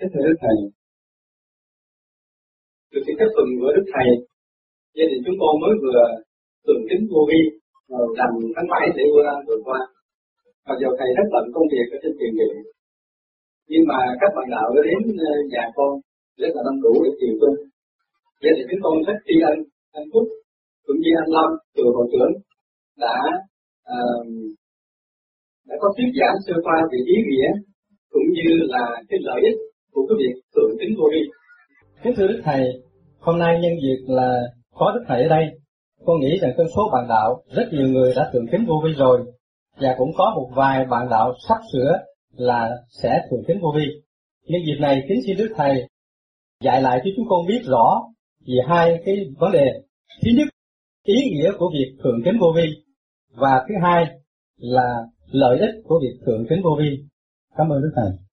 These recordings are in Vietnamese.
Kính thưa Đức Thầy, từ khi các tuần của Đức Thầy, gia đình chúng con mới vừa tuần kính vô vi, làm tháng 7 để vừa, vừa qua. Mặc dù Thầy rất bận công việc ở trên tiền viện, nhưng mà các bạn đạo đã đến ờ, nhà con rất là đông đủ để chiều tu. Gia đình chúng con rất tri ân, anh Phúc, cũng như anh Lâm, từ hội trưởng đã uh, đã có thuyết giảng sơ qua về ý nghĩa cũng như là cái lợi ích của cái việc tự tính vô vi. Kính thưa Đức Thầy, hôm nay nhân dịp là có Đức Thầy ở đây, con nghĩ rằng cơn số bạn đạo rất nhiều người đã tưởng kính vô vi rồi và cũng có một vài bạn đạo sắp sửa là sẽ tưởng kính vô vi. Nhân dịp này kính xin Đức Thầy dạy lại cho chúng con biết rõ về hai cái vấn đề. Thứ nhất, ý nghĩa của việc thượng kính vô vi và thứ hai là lợi ích của việc thượng kính vô vi. Cảm ơn Đức Thầy.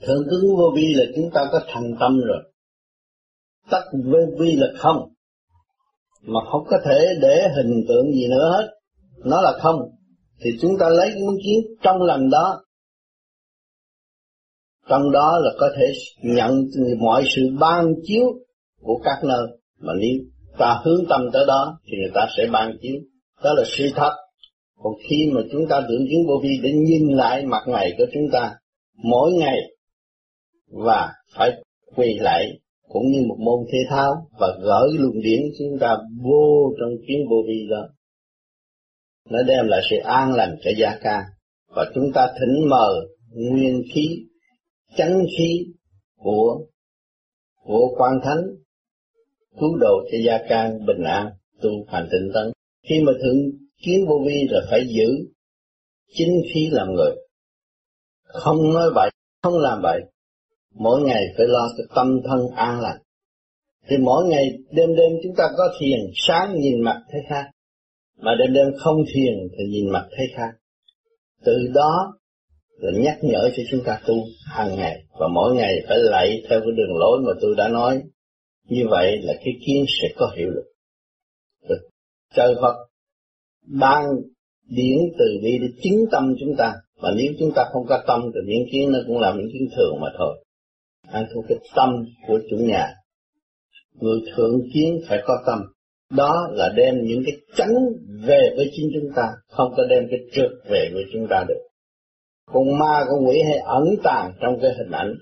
Thượng kính vô vi là chúng ta có thành tâm rồi. Tất vô vi là không. Mà không có thể để hình tượng gì nữa hết. Nó là không. Thì chúng ta lấy cái kiến trong lần đó. Trong đó là có thể nhận mọi sự ban chiếu của các nơi. Mà nếu ta hướng tâm tới đó, thì người ta sẽ ban chiếu. Đó là sự thật. Còn khi mà chúng ta tưởng kiến vô vi để nhìn lại mặt ngày của chúng ta, mỗi ngày và phải quỳ lại cũng như một môn thể thao và gửi luồng điển chúng ta vô trong kiến vô vi đó. Nó đem lại sự an lành cho gia ca và chúng ta thỉnh mờ nguyên khí, chánh khí của của quan thánh cứu độ cho gia can bình an tu hành tinh tấn. Khi mà thượng kiến vô vi là phải giữ chính khí làm người. Không nói bậy, không làm bậy. Mỗi ngày phải lo cho tâm thân an lành. Thì mỗi ngày đêm đêm chúng ta có thiền, sáng nhìn mặt thấy khác. Mà đêm đêm không thiền thì nhìn mặt thấy khác. Từ đó là nhắc nhở cho chúng ta tu hàng ngày và mỗi ngày phải lạy theo cái đường lối mà tôi đã nói. Như vậy là cái kiến sẽ có hiệu lực. Trời Phật ban điển từ bi để chứng tâm chúng ta mà nếu chúng ta không có tâm thì những kiến nó cũng làm những kiến thường mà thôi anh có cái tâm của chủ nhà. Người thượng kiến phải có tâm. Đó là đem những cái chánh về với chính chúng ta, không có đem cái trượt về với chúng ta được. Con ma, con quỷ hay ẩn tàng trong cái hình ảnh.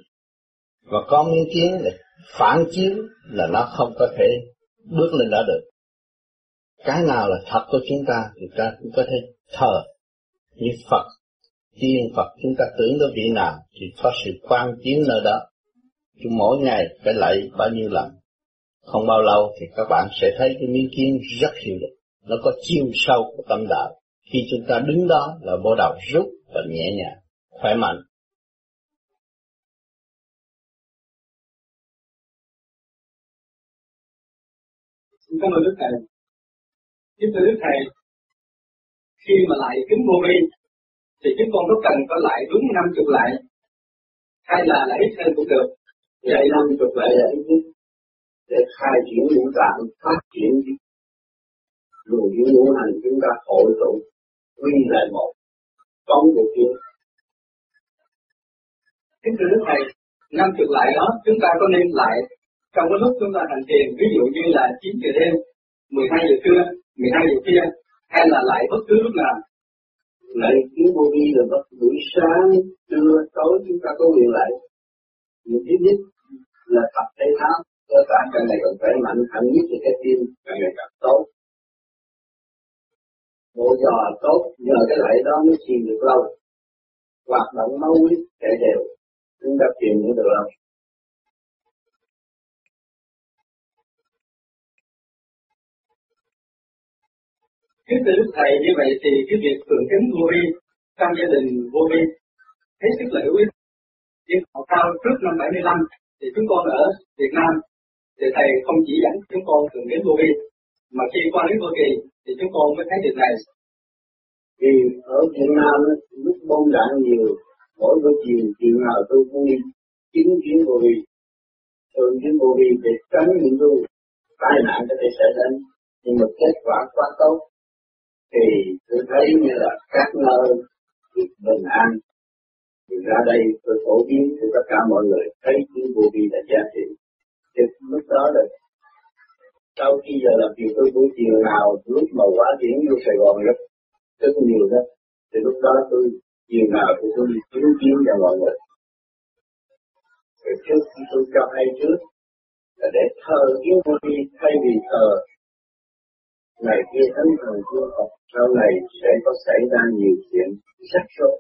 Và có miếng kiến để phản chiếu là nó không có thể bước lên đó được. Cái nào là thật của chúng ta thì ta cũng có thể thờ như Phật. Tiên Phật chúng ta tưởng tới vị nào thì có sự quan chiếu nơi đó chúng mỗi ngày phải lạy bao nhiêu lần không bao lâu thì các bạn sẽ thấy cái miếng kiến rất hiệu lực nó có chiêu sâu của tâm đạo khi chúng ta đứng đó là bộ đầu rút và nhẹ nhàng khỏe mạnh Cảm ơn Đức Thầy. Kính thưa Đức Thầy, khi mà lại kính vô vi, thì chúng con có cần có lại đúng năm chục lại, hay là lại ít hơn cũng được. Vậy năm chục lại ít nhất để khai triển ngũ tạng phát triển luồng điển ngũ hành chúng ta hội tụ. Quy lại một công được chuyện kính thưa đức thầy năm chục lại đó chúng ta có nên lại trong cái lúc chúng ta hành thiền ví dụ như là 9 giờ đêm 12 giờ trưa 12 giờ kia hay là lại bất cứ lúc nào? Lại kiến vô vi là bất buổi sáng trưa tối chúng ta có quyền lại những thứ nhất là tập thể thao. Cơ bản càng ngày càng khỏe mạnh hẳn nhất là cái tim càng ngày càng tốt. Bộ giò tốt nhờ cái lại đó mới thiền được lâu. Hoạt động máu huyết chạy đều. Chúng ta thiền cũng được lâu. Kính thưa Đức Thầy, như vậy thì cái việc thường kính vô vi trong gia đình vô vi hết sức là hữu ích. Nhưng học cao trước năm 75 thì chúng con ở Việt Nam thì Thầy không chỉ dẫn chúng con thường đến vô vi mà khi qua đến vô kỳ thì chúng con mới thấy được này. Vì ở Việt Nam lúc bom đạn nhiều, mỗi buổi chiều chiều nào tôi cũng đi chứng kiến vô vi, thường kiến vô vi để tránh những cái tai nạn có thể xảy đến nhưng mà kết quả quá tốt thì tôi thấy như là các nơi được bình an thì ra đây tôi phổ biến cho tất cả mọi người thấy những vô vi là giá trị. Thì lúc đó là sau khi giờ làm việc tôi buổi chiều nào, lúc mà quả diễn vô Sài Gòn rất rất nhiều đó, thì lúc đó tôi chiều nào thì tôi chứng kiến cho mọi người. Thì trước khi tôi cho hay trước, là để thờ kiến vô vi thay vì thờ ngày kia thánh thần vua Phật sau này sẽ có xảy ra nhiều chuyện rắc rối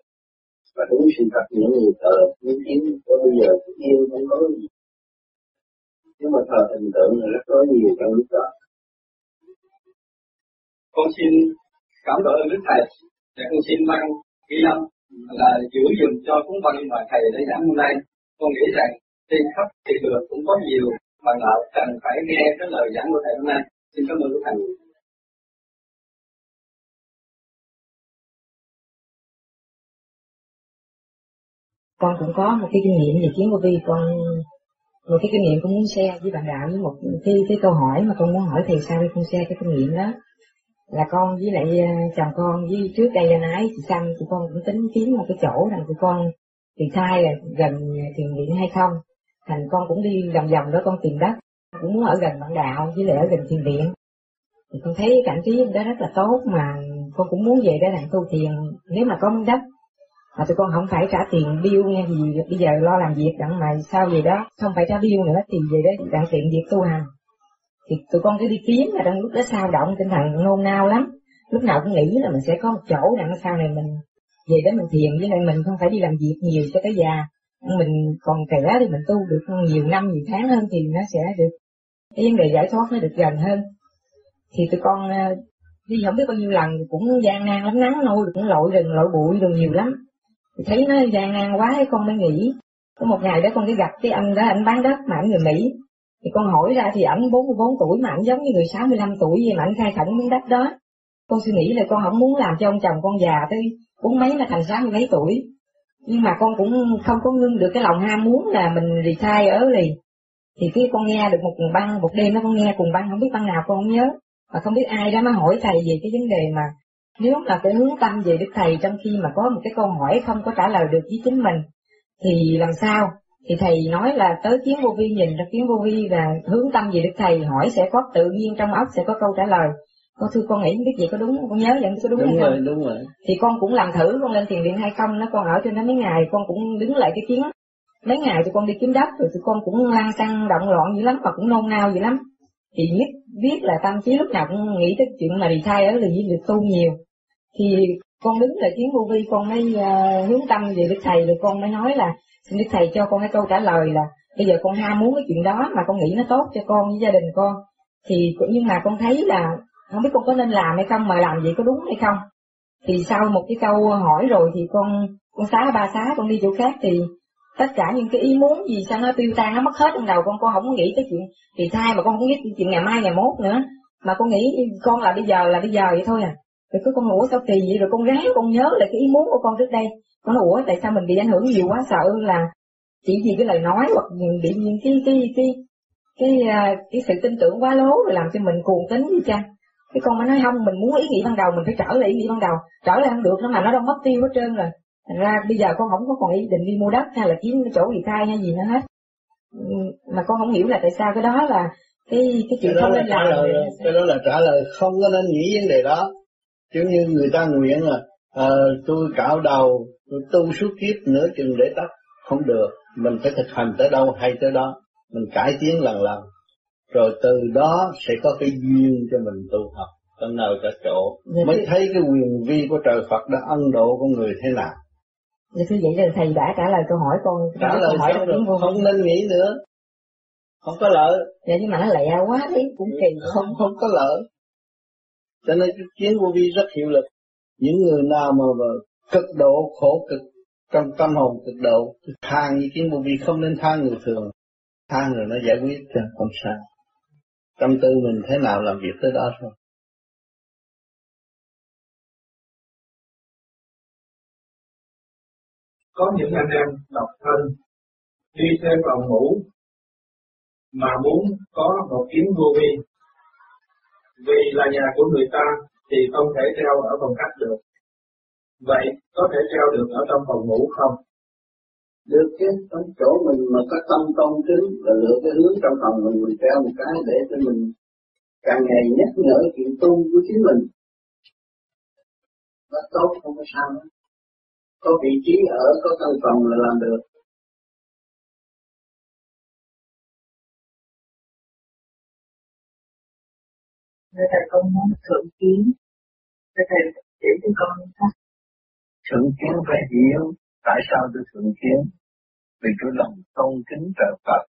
và đúng sự thật những người thờ những kiến có bây giờ yên không có gì. Nhưng mà thờ hình tượng là rất có nhiều trong lúc đó. Con xin cảm ơn đức thầy và con xin mang kỹ lâm là giữ dùm cho cuốn văn mà thầy đã giảng hôm nay. Con nghĩ rằng trên khắp thị trường cũng có nhiều bạn đạo cần phải nghe cái lời giảng của thầy hôm nay. Xin cảm ơn đức thầy. Con cũng có một cái kinh nghiệm về kiến của vi con, một cái kinh nghiệm con muốn share với bạn đạo với một cái cái câu hỏi mà con muốn hỏi thầy sao đi con share cái kinh nghiệm đó. Là con với lại ờ, chồng con với trước đây anh ái chị xăm tụi con cũng tính kiếm một cái chỗ rằng tụi con thì thai là gần thiền viện hay không. Thành con cũng đi vòng vòng đó, con tìm đất. Cũng muốn ở gần bạn đạo với lại ở gần thiền viện. Thì con thấy cảnh trí đó rất là tốt mà con cũng muốn về để làm tu thiền. Nếu mà có miếng đất mà tụi con không phải trả tiền bill nghe gì bây giờ lo làm việc, đặng mà sao gì đó? Không phải trả bill nữa, thì về đó, đặng tiện việc tu hành. Thì tụi con cứ đi kiếm là trong lúc đó sao động, tinh thần nôn nao lắm. Lúc nào cũng nghĩ là mình sẽ có một chỗ đặng sau này mình về đó mình thiền với lại mình không phải đi làm việc nhiều cho tới già. Mình còn trẻ thì mình tu được nhiều năm, nhiều tháng hơn thì nó sẽ được, cái vấn đề giải thoát nó được gần hơn. Thì tụi con ờ, đi không biết bao nhiêu lần, cũng gian nan lắm nắng nôi cũng lội rừng, lội bụi đường nhiều lắm thấy nó gian nan quá ấy con mới nghĩ có một ngày đó con đi gặp cái anh đó, anh bán đất mà anh người Mỹ. Thì con hỏi ra thì ảnh 44 tuổi mà ảnh giống như người 65 tuổi vậy mà ảnh khai khẩn miếng đất đó. Con suy nghĩ là con không muốn làm cho ông chồng con già tới bốn mấy mà thành sáu mươi mấy tuổi. Nhưng mà con cũng không có ngưng được cái lòng ham muốn là mình retire ở liền thì khi con nghe được một băng, một đêm đó con nghe cùng băng, không biết băng nào con không nhớ. Mà không biết ai đó mới hỏi thầy về cái vấn đề mà nếu mà cái hướng tâm về đức thầy trong khi mà có một cái câu hỏi không có trả lời được với chính mình thì làm sao? Thì thầy nói là tới kiến vô vi nhìn ra kiến vô vi và hướng tâm về đức thầy hỏi sẽ có tự nhiên trong óc sẽ có câu trả lời. Con thưa con nghĩ không biết vậy có đúng không? con nhớ vậy có đúng, đúng hay rồi không đúng rồi. Thì con cũng làm thử con lên thiền viện hay không nó con ở trên đó mấy ngày con cũng đứng lại cái kiến. Mấy ngày thì con đi kiếm đất rồi tụi con cũng lăn xăng động loạn dữ lắm và cũng nôn nao dữ lắm. Thì nhất biết là tâm trí lúc nào cũng nghĩ tới chuyện mà đi thai ở là gì được tu nhiều thì con đứng lại kiến vô vi con mới uh, hướng tâm về đức thầy rồi con mới nói là xin đức thầy cho con cái câu trả lời là bây giờ con ham muốn cái chuyện đó mà con nghĩ nó tốt cho con với gia đình con. Thì nhưng mà con thấy là không biết con có nên làm hay không mà làm vậy có đúng hay không? Thì sau một cái câu hỏi rồi thì con con xá ba xá con đi chỗ khác thì tất cả những cái ý muốn gì sao nó tiêu tan nó mất hết trong đầu con con không có nghĩ tới chuyện thì thai mà con không biết chuyện ngày mai ngày mốt nữa. Mà con nghĩ con là bây giờ là bây giờ vậy thôi à rồi cứ con ủa sao kỳ vậy? Rồi con ráng con nhớ lại cái ý muốn của con trước đây. Con nói ủa tại sao mình bị ảnh hưởng nhiều quá? Sợ là chỉ vì cái lời nói hoặc bị những cái cái cái cái cái, à, cái sự tin tưởng quá lố rồi làm cho mình cuồng tính gì chăng? Cái con mới nói không mình muốn ý nghĩ ban đầu mình phải trở lại ý nghĩ ban đầu. Trở lại không được nó mà nó đâu mất tiêu hết trơn rồi. Thành ra bây giờ con không có còn ý định đi mua đất hay là kiếm cái chỗ gì khai hay gì nữa hết. Mà con không hiểu là tại sao cái đó là cái cái chuyện cái không nên làm. lời cái đó là trả lời không có nên nghĩ vấn đề đó chứ như người ta nguyện là à, tôi cạo đầu tôi tu suốt kiếp nửa chừng để tóc không được mình phải thực hành tới đâu hay tới đó. Mình cải tiến lần lần. Rồi từ đó sẽ có cái duyên cho mình tu học tới nơi tới chỗ. Dạ, mới thưa- thấy cái quyền vi của trời Phật đã ân độ con người thế nào. Dạ thưa vậy là thầy đã trả lời câu hỏi con trả lời câu hỏi xong rồi không? nên nghĩ nữa. Không có lợi. Dạ nhưng mà nó lẹ quá đấy cũng kỳ. Không không có lợi cho nên cái kiến vô vi rất hiệu lực. Những người nào mà, cực độ khổ cực trong tâm hồn cực độ thì than kiến vô vi không nên than người thường. Than rồi nó giải quyết cho không sao tâm tư mình thế nào làm việc tới đó thôi. Có những anh em độc thân đi theo phòng ngủ mà muốn có một kiến vô vi vì là nhà của người ta thì không thể treo ở phòng khách được. Vậy có thể treo được ở trong phòng ngủ không? Được chứ trong chỗ mình mà có tâm tôn kính và lựa cái hướng trong lòng mình mình treo một cái để cho mình càng ngày nhắc nhở chuyện tu của chính mình. Nó tốt không có sao nữa. Có vị trí ở có căn phòng là làm được thế thầy con muốn thượng kiến. Thế thầy chỉ cho con cách. Thượng kiến phải hiểu tại sao tôi thượng kiến. Vì tôi lòng tôn kính trời Phật.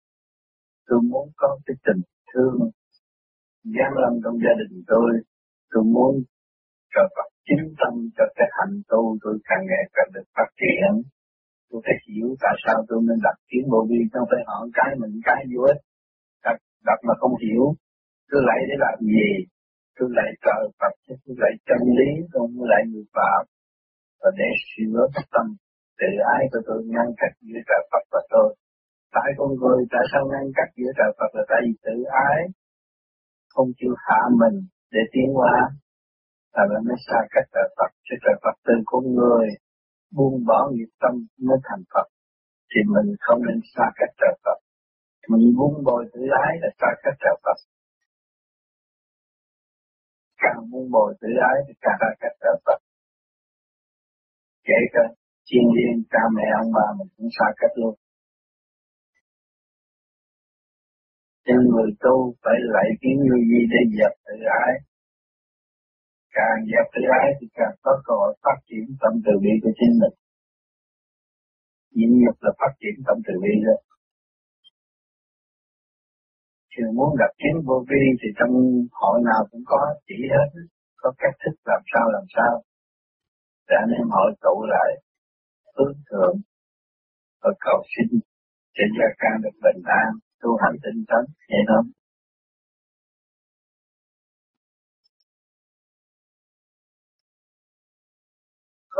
Tôi muốn có cái tình thương giáng lâm trong gia đình tôi. Tôi muốn trời Phật chính tâm cho cái hành tu tôi càng ngày càng được phát triển. Tôi phải hiểu tại sao tôi nên đặt kiến bộ vi trong phải hỏi cái mình cái vô ích. Đặt, đặt mà không hiểu tôi lại để làm gì? Tôi lại trời Phật chứ tôi lại chân lý tôi lại người phạm, và để sửa tâm. Tự ái của tôi ngăn cách giữa trời Phật và tôi. Tại con người, tại sao ngăn cách giữa trời Phật là tại vì tự ái? Không chịu hạ mình để tiến hóa. Là nó mới xa cách trời Phật, chứ trời Phật từ con người buông bỏ nghiệp tâm mới thành Phật. Thì mình không nên xa cách trời Phật. Mình buông bồi tự ái là xa cách trời Phật càng muốn bồi tự ái thì càng xa càng trở Phật kể cả thiên liên cha mẹ, ông bà mình cũng xa cách luôn. Nhưng người tu phải lại kiến như gì để dẹp tự ái. Càng dẹp tự ái thì càng có cơ hội phát triển tâm từ bi của chính mình. Nhịn nhục là phát triển tâm từ bi đó thì muốn gặp kiến vô vi thì trong hội nào cũng có chỉ hết, có cách thức làm sao làm sao. Để anh em hội tụ lại, hướng thượng, và cầu xin cho gia can được bình an, tu hành tinh tấn vậy đó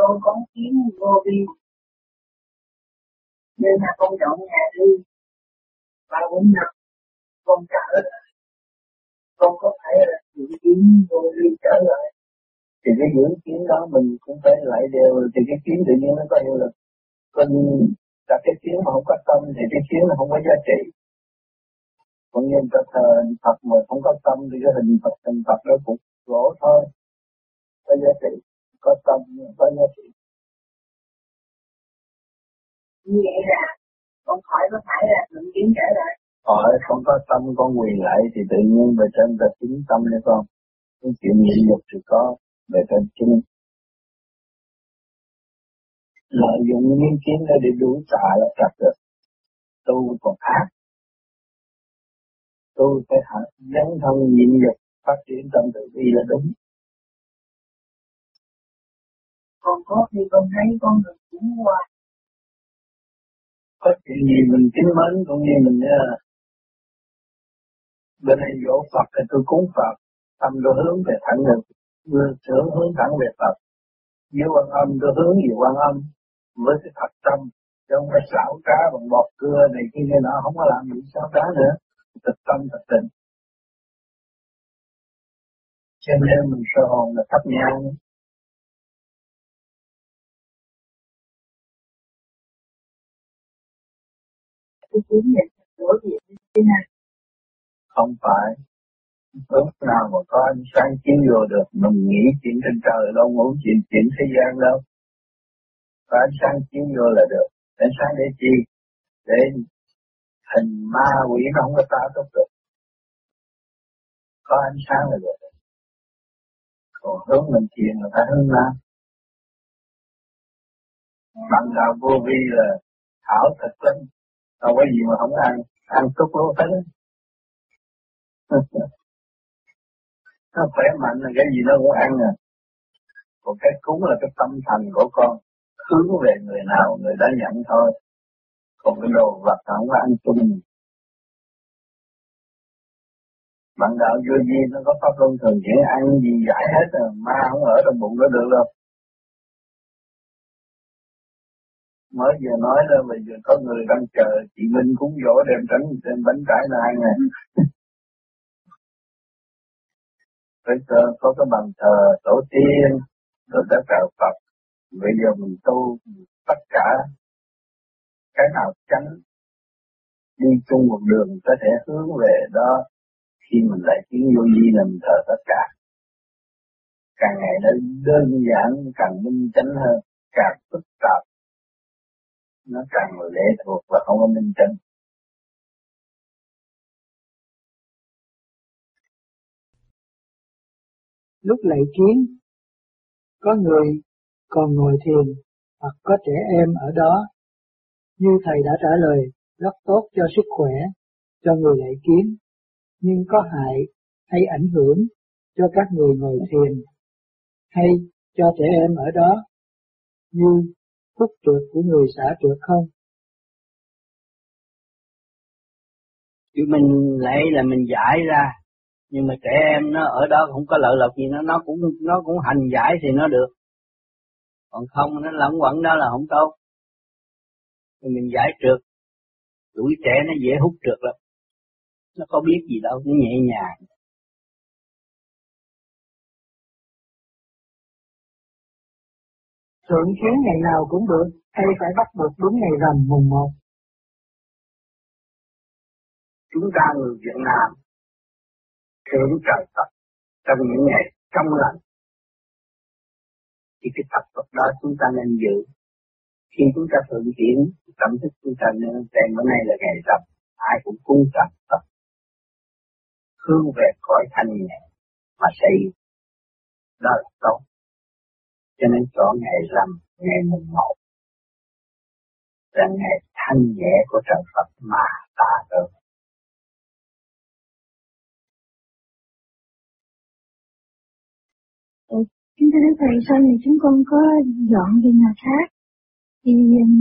con có kiến vô vi. Nên là con dọn nhà đi. Ba bốn năm con trả lại con có thể là dự kiến vô đi trở lại? Thì cái dưỡng kiến đó mình cũng phải lại đều, thì cái kiến tự nhiên nó có hiệu lực còn đặt cái kiến mà không có tâm thì cái kiến nó không có giá trị. Còn như ta thờ Phật mà không có tâm thì cái hình Phật hình Phật nó cũng gỗ thôi, có giá trị, có tâm, có giá trị. Như vậy là con khỏi có phải là mình kiến trở lại hỏi không có tâm con quyền lại thì tự nhiên về trên ta chính tâm đấy con cái chuyện nhịn nhục thì có về trên chính. Lợi dụng những kiến đó để đủ trả là chặt được. Tu còn ác tu phải hạ dấn thân nhịn nhục phát triển tâm tự bi là đúng. Còn có khi con thấy con được chuyển qua. Có chuyện gì mình kính mến cũng như mình uh, bên này dỗ Phật thì tôi cúng Phật tâm tôi hướng về thẳng ngực, hướng hướng thẳng về Phật. Dưới quan âm tôi hướng về quan âm với cái thật tâm chứ không phải xảo cá, bằng bọt cưa này kia kia nọ không có làm gì xảo cá nữa. Thực tâm thực tình. Cho nên mình sơ hồn là thấp nhang. Cái kiến này đối diện như thế nào không phải. Lúc nào mà có ánh sáng chiếu vô được, mình nghĩ chuyện trên trời đâu, ngủ chuyện chuyện thế gian đâu. Có ánh sáng chiếu vô là được. Ánh sáng để chi? Để hình ma quỷ nó không có ta tốt được. Có ánh sáng là được. Còn hướng mình thiền là ta hướng nam bằng đạo vô vi là thảo thực linh đâu có gì mà không ăn. Ăn tốt lúa hết nó khỏe mạnh là cái gì nó cũng ăn à. Còn cái cúng là cái tâm thành của con, hướng về người nào người đã nhận thôi. Còn cái đồ vật không có ăn chung. Bạn đạo vô vi nó có pháp luân thường chuyển ăn gì giải hết rồi ma không ở trong bụng nó được đâu. Mới vừa nói là bây giờ có người đang chờ, chị Minh cúng dỗ đem tránh, đem bánh trái là hai ngày phải có cái bàn thờ tổ tiên, rồi đã cầu Phật. Bây giờ mình tu, tất cả cái nào tránh đi chung một đường có thể hướng về đó, khi mình lại tiếng vô vi là mình thờ tất cả. Càng ngày nó đơn giản, càng minh chánh hơn, càng phức tạp. Nó càng lệ thuộc và không có minh chánh. Lúc lạy kiến, có người còn ngồi thiền hoặc có trẻ em ở đó. Như thầy đã trả lời, rất tốt cho sức khỏe, cho người lạy kiến, nhưng có hại hay ảnh hưởng cho các người ngồi thiền hay cho trẻ em ở đó. Như phúc trượt của người xả trượt không? Chứ mình lấy là mình giải ra nhưng mà trẻ em nó ở đó không có lợi lộc gì nó nó cũng nó cũng hành giải thì nó được. Còn không nó lẫn quẩn đó là không tốt. Thì mình giải trượt. Tuổi trẻ nó dễ hút trượt lắm. Nó có biết gì đâu nó nhẹ nhàng. Thượng kiến ngày nào cũng được, hay phải bắt buộc đúng ngày rằm mùng một? Chúng ta người Việt Nam thưởng trời Phật trong những ngày trong lành. Thì cái tập Phật đó chúng ta nên giữ. Khi chúng ta thượng diễn tâm thức chúng ta nên xem bữa nay là ngày rằm ai cũng cung tập Phật. Hướng về cõi thanh nhẹ mà xây. Đó là tốt. Cho nên chọn ngày rằm, ngày mùng một là ngày thanh nhẹ của trời Phật mà ta được thưa Đức Thầy, sau này chúng con có dọn về nhà khác, thì um,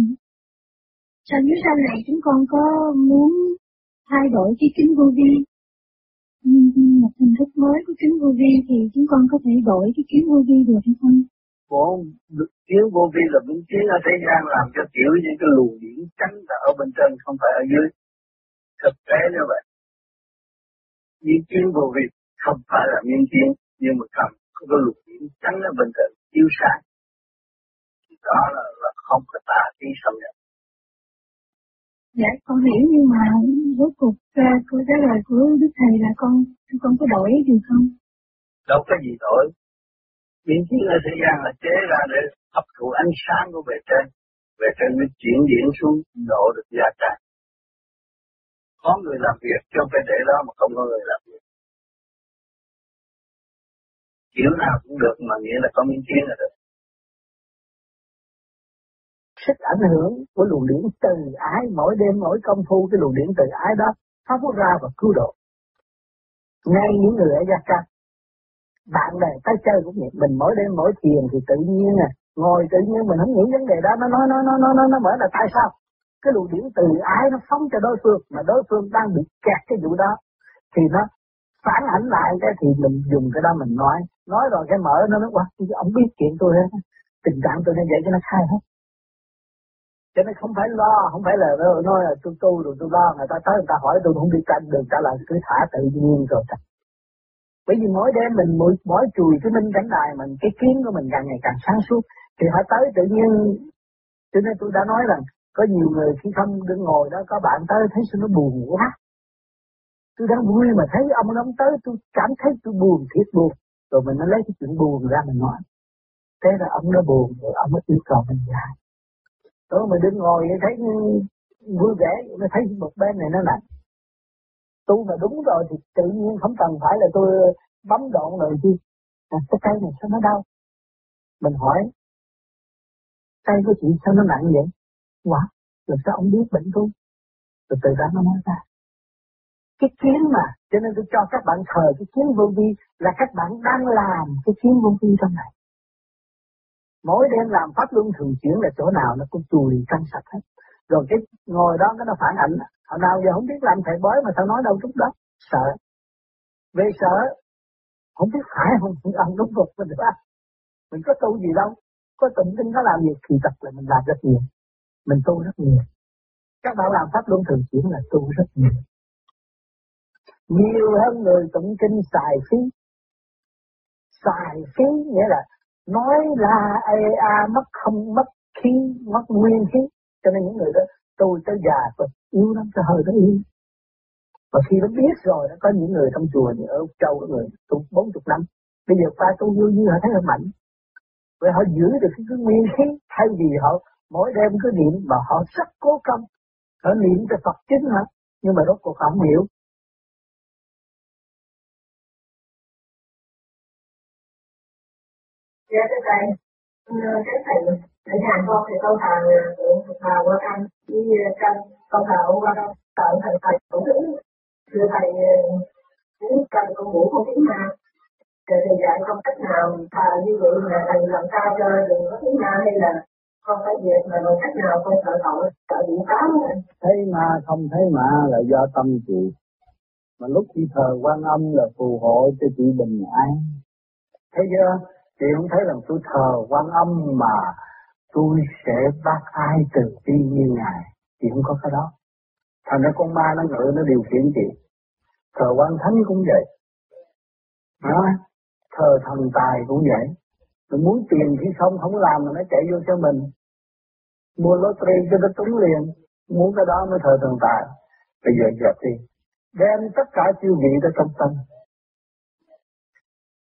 sau nếu sau này chúng con có muốn thay đổi cái kính vô vi, một hình thức mới của kính vô vi thì chúng con có thể đổi cái kính vô vi được hay không? Vốn chiếu vô vi là minh chiếu ở thế gian làm cho kiểu những cái luồng điển trắng là ở bên trên không phải ở dưới. Thực tế như vậy. Những kiến vô vi không phải là miên kiến nhưng mà cầm có luồng điển tránh ở bên trên chiếu sáng. Đó là, là không có tà tí xâm nhập. Dạ, con hiểu nhưng mà rốt cuộc uh, câu trả lời của Đức Thầy là con con có đổi được không? Đâu có gì đổi. Miễn chiếu ở thế gian là chế ra để hấp thụ ánh sáng của bề trên. Bề trên mới chuyển diễn xuống độ được gia tràng. Có người làm việc cho phải để đó mà không có người làm việc. Kiểu nào cũng được mà nghĩa là có miễn kiến là được. Sức ảnh hưởng của luồng điển từ ái, mỗi đêm, mỗi công phu, cái luồng điển từ ái đó phát ra và cứu độ. Ngay những người ở gia can bạn bè tới chơi cũng vậy, mình mỗi đêm, mỗi thiền thì tự nhiên à ngồi tự nhiên mình không nghĩ vấn đề đó, nó nói nó nó nó nó nó mở là tại sao cái luồng điển từ ái nó phóng cho đối phương, mà đối phương đang bị kẹt cái vụ đó, thì nó phản ảnh lại cái thì mình dùng cái đó mình nói. Nói rồi cái mở nó nói quá ông biết chuyện tôi hết tình trạng tôi nên vậy cho nó khai hết. Cho nên không phải lo không phải là nói là tôi tu rồi tôi lo người ta tới người ta hỏi tôi không biết canh được trả lời cứ thả tự nhiên rồi. Bởi vì mỗi đêm mình mỗi, mỗi chùi cái minh cảnh đài mình cái kiến của mình càng ngày càng sáng suốt thì họ tới tự nhiên. Cho nên tôi đã nói rằng có nhiều người khi không đứng ngồi đó có bạn tới thấy sao nó buồn quá tôi đang vui mà thấy ông ông tới tôi cảm thấy tôi buồn thiệt buồn. Rồi mình nó lấy cái chuyện buồn ra mình nói. Thế là ông nó buồn rồi ông mới yêu cầu mình giải. Tôi mình đứng ngồi thấy vui vẻ nó thấy một bên này nó nặng tu mà đúng rồi thì tự nhiên không cần phải là tôi bấm độn rồi chứ à, cái cây này sao nó đau? Mình hỏi cây của chị sao nó nặng vậy? Quả rồi sao ông biết bệnh tôi? Rồi từ đó nó nói ra cái kiến mà. Cho nên tôi cho các bạn thờ cái kiến vô vi là các bạn đang làm cái kiến vô vi trong này. Mỗi đêm làm pháp luân thường chuyển là chỗ nào nó cũng chùi trong sạch hết. Rồi cái ngồi đó cái nó phản ảnh. Hồi nào giờ không biết làm thầy bói mà sao nói đâu chút đó. Sợ. Về sợ, không biết phải không? Ăn đúng vật mình được mình có tu gì đâu. Có tỉnh tinh có làm việc thì thật là mình làm rất nhiều. Mình tu rất nhiều. Các bạn làm pháp luân thường chuyển là tu rất nhiều nhiều hơn người tụng kinh xài phí. Xài phí nghĩa là nói là ê a mất không mất khí mất nguyên khí. Cho nên những người đó tôi tới già tôi yêu lắm tôi hơi nó yêu mà khi nó biết rồi nó có những người trong chùa như ở Úc Châu có người tu bốn chục năm. Bây giờ qua tu vô như họ thấy họ mạnh. Vậy họ giữ được cái, cái nguyên khí thay vì họ mỗi đêm cứ niệm mà họ rất cố công. Họ niệm cho Phật chính hả? Nhưng mà rốt cuộc họ không hiểu. Dạ thưa thầy, cái thầy ở nhà con thì con thờ tượng thờ qua anh với tranh con thờ qua đâu thờ thầy thầy cũng thứ thưa thầy muốn cần con ngủ con tiếng ma thì thầy dạy con cách nào thờ như vậy mà thầy làm sao cho đừng có tiếng ma hay là con phải việc mà bằng cách nào con sợ tội sợ bị phá thấy ma không thấy ma là do tâm chị mà lúc chị thờ quan âm là phù hộ cho chị bình an thấy chưa chị không thấy rằng tôi thờ quan âm mà tôi sẽ bác ai từ bi như ngài. Chị không có cái đó. Thành ra con ma nó ngự nó điều khiển chị. Thờ quan thánh cũng vậy. Đó. thờ thần tài cũng vậy. Tôi muốn tiền thì không không làm mà nó chạy vô cho mình. Mua lottery cho nó trúng liền. Muốn cái đó mới thờ thần tài. Bây giờ dẹp đi. Đem tất cả chiêu vị ra trong tâm.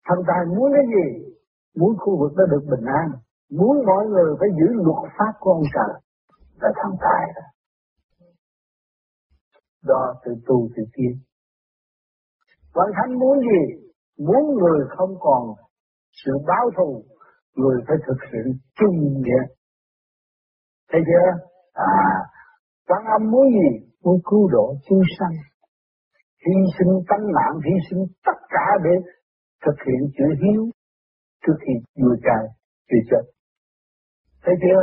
Thần tài muốn cái gì? Muốn khu vực đó được bình an muốn mọi người phải giữ luật pháp của ông trời là thằng tài đó đó từ tu từ tiên Quan Thánh muốn gì? Muốn người không còn sự báo thù, người phải thực hiện chung nghĩa. Thấy chưa? À, Quan âm muốn gì? Muốn cứu độ chúng sanh. Hy sinh tánh mạng, hy sinh tất cả để thực hiện chữ hiếu trước khi vua cha chưa chết. Thấy chưa?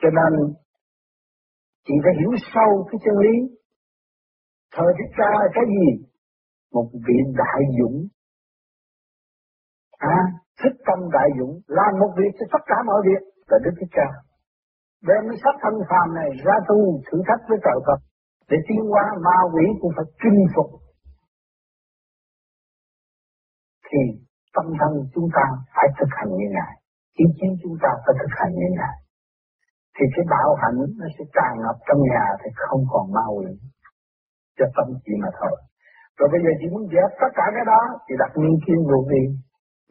Cho nên chị phải hiểu sâu cái chân lý. Thời Thích Ca là cái gì? một vị đại dũng à, thích tâm đại dũng làm một việc cho tất cả mọi việc là Đức Thích Ca đem cái sách thanh phàm này ra tu thử thách với trời Phật để tiến hóa ma quỷ cũng phải chinh phục thì tâm thân chúng ta phải thực hành như ngài. Ý chí chúng ta phải thực hành như ngài. Thì cái bảo hạnh nó sẽ tràn ngập trong nhà thì không còn ma quỷ. Cho tâm chỉ mà thôi. Rồi bây giờ chị muốn dẹp tất cả cái đó thì đặt niên kim vô đi.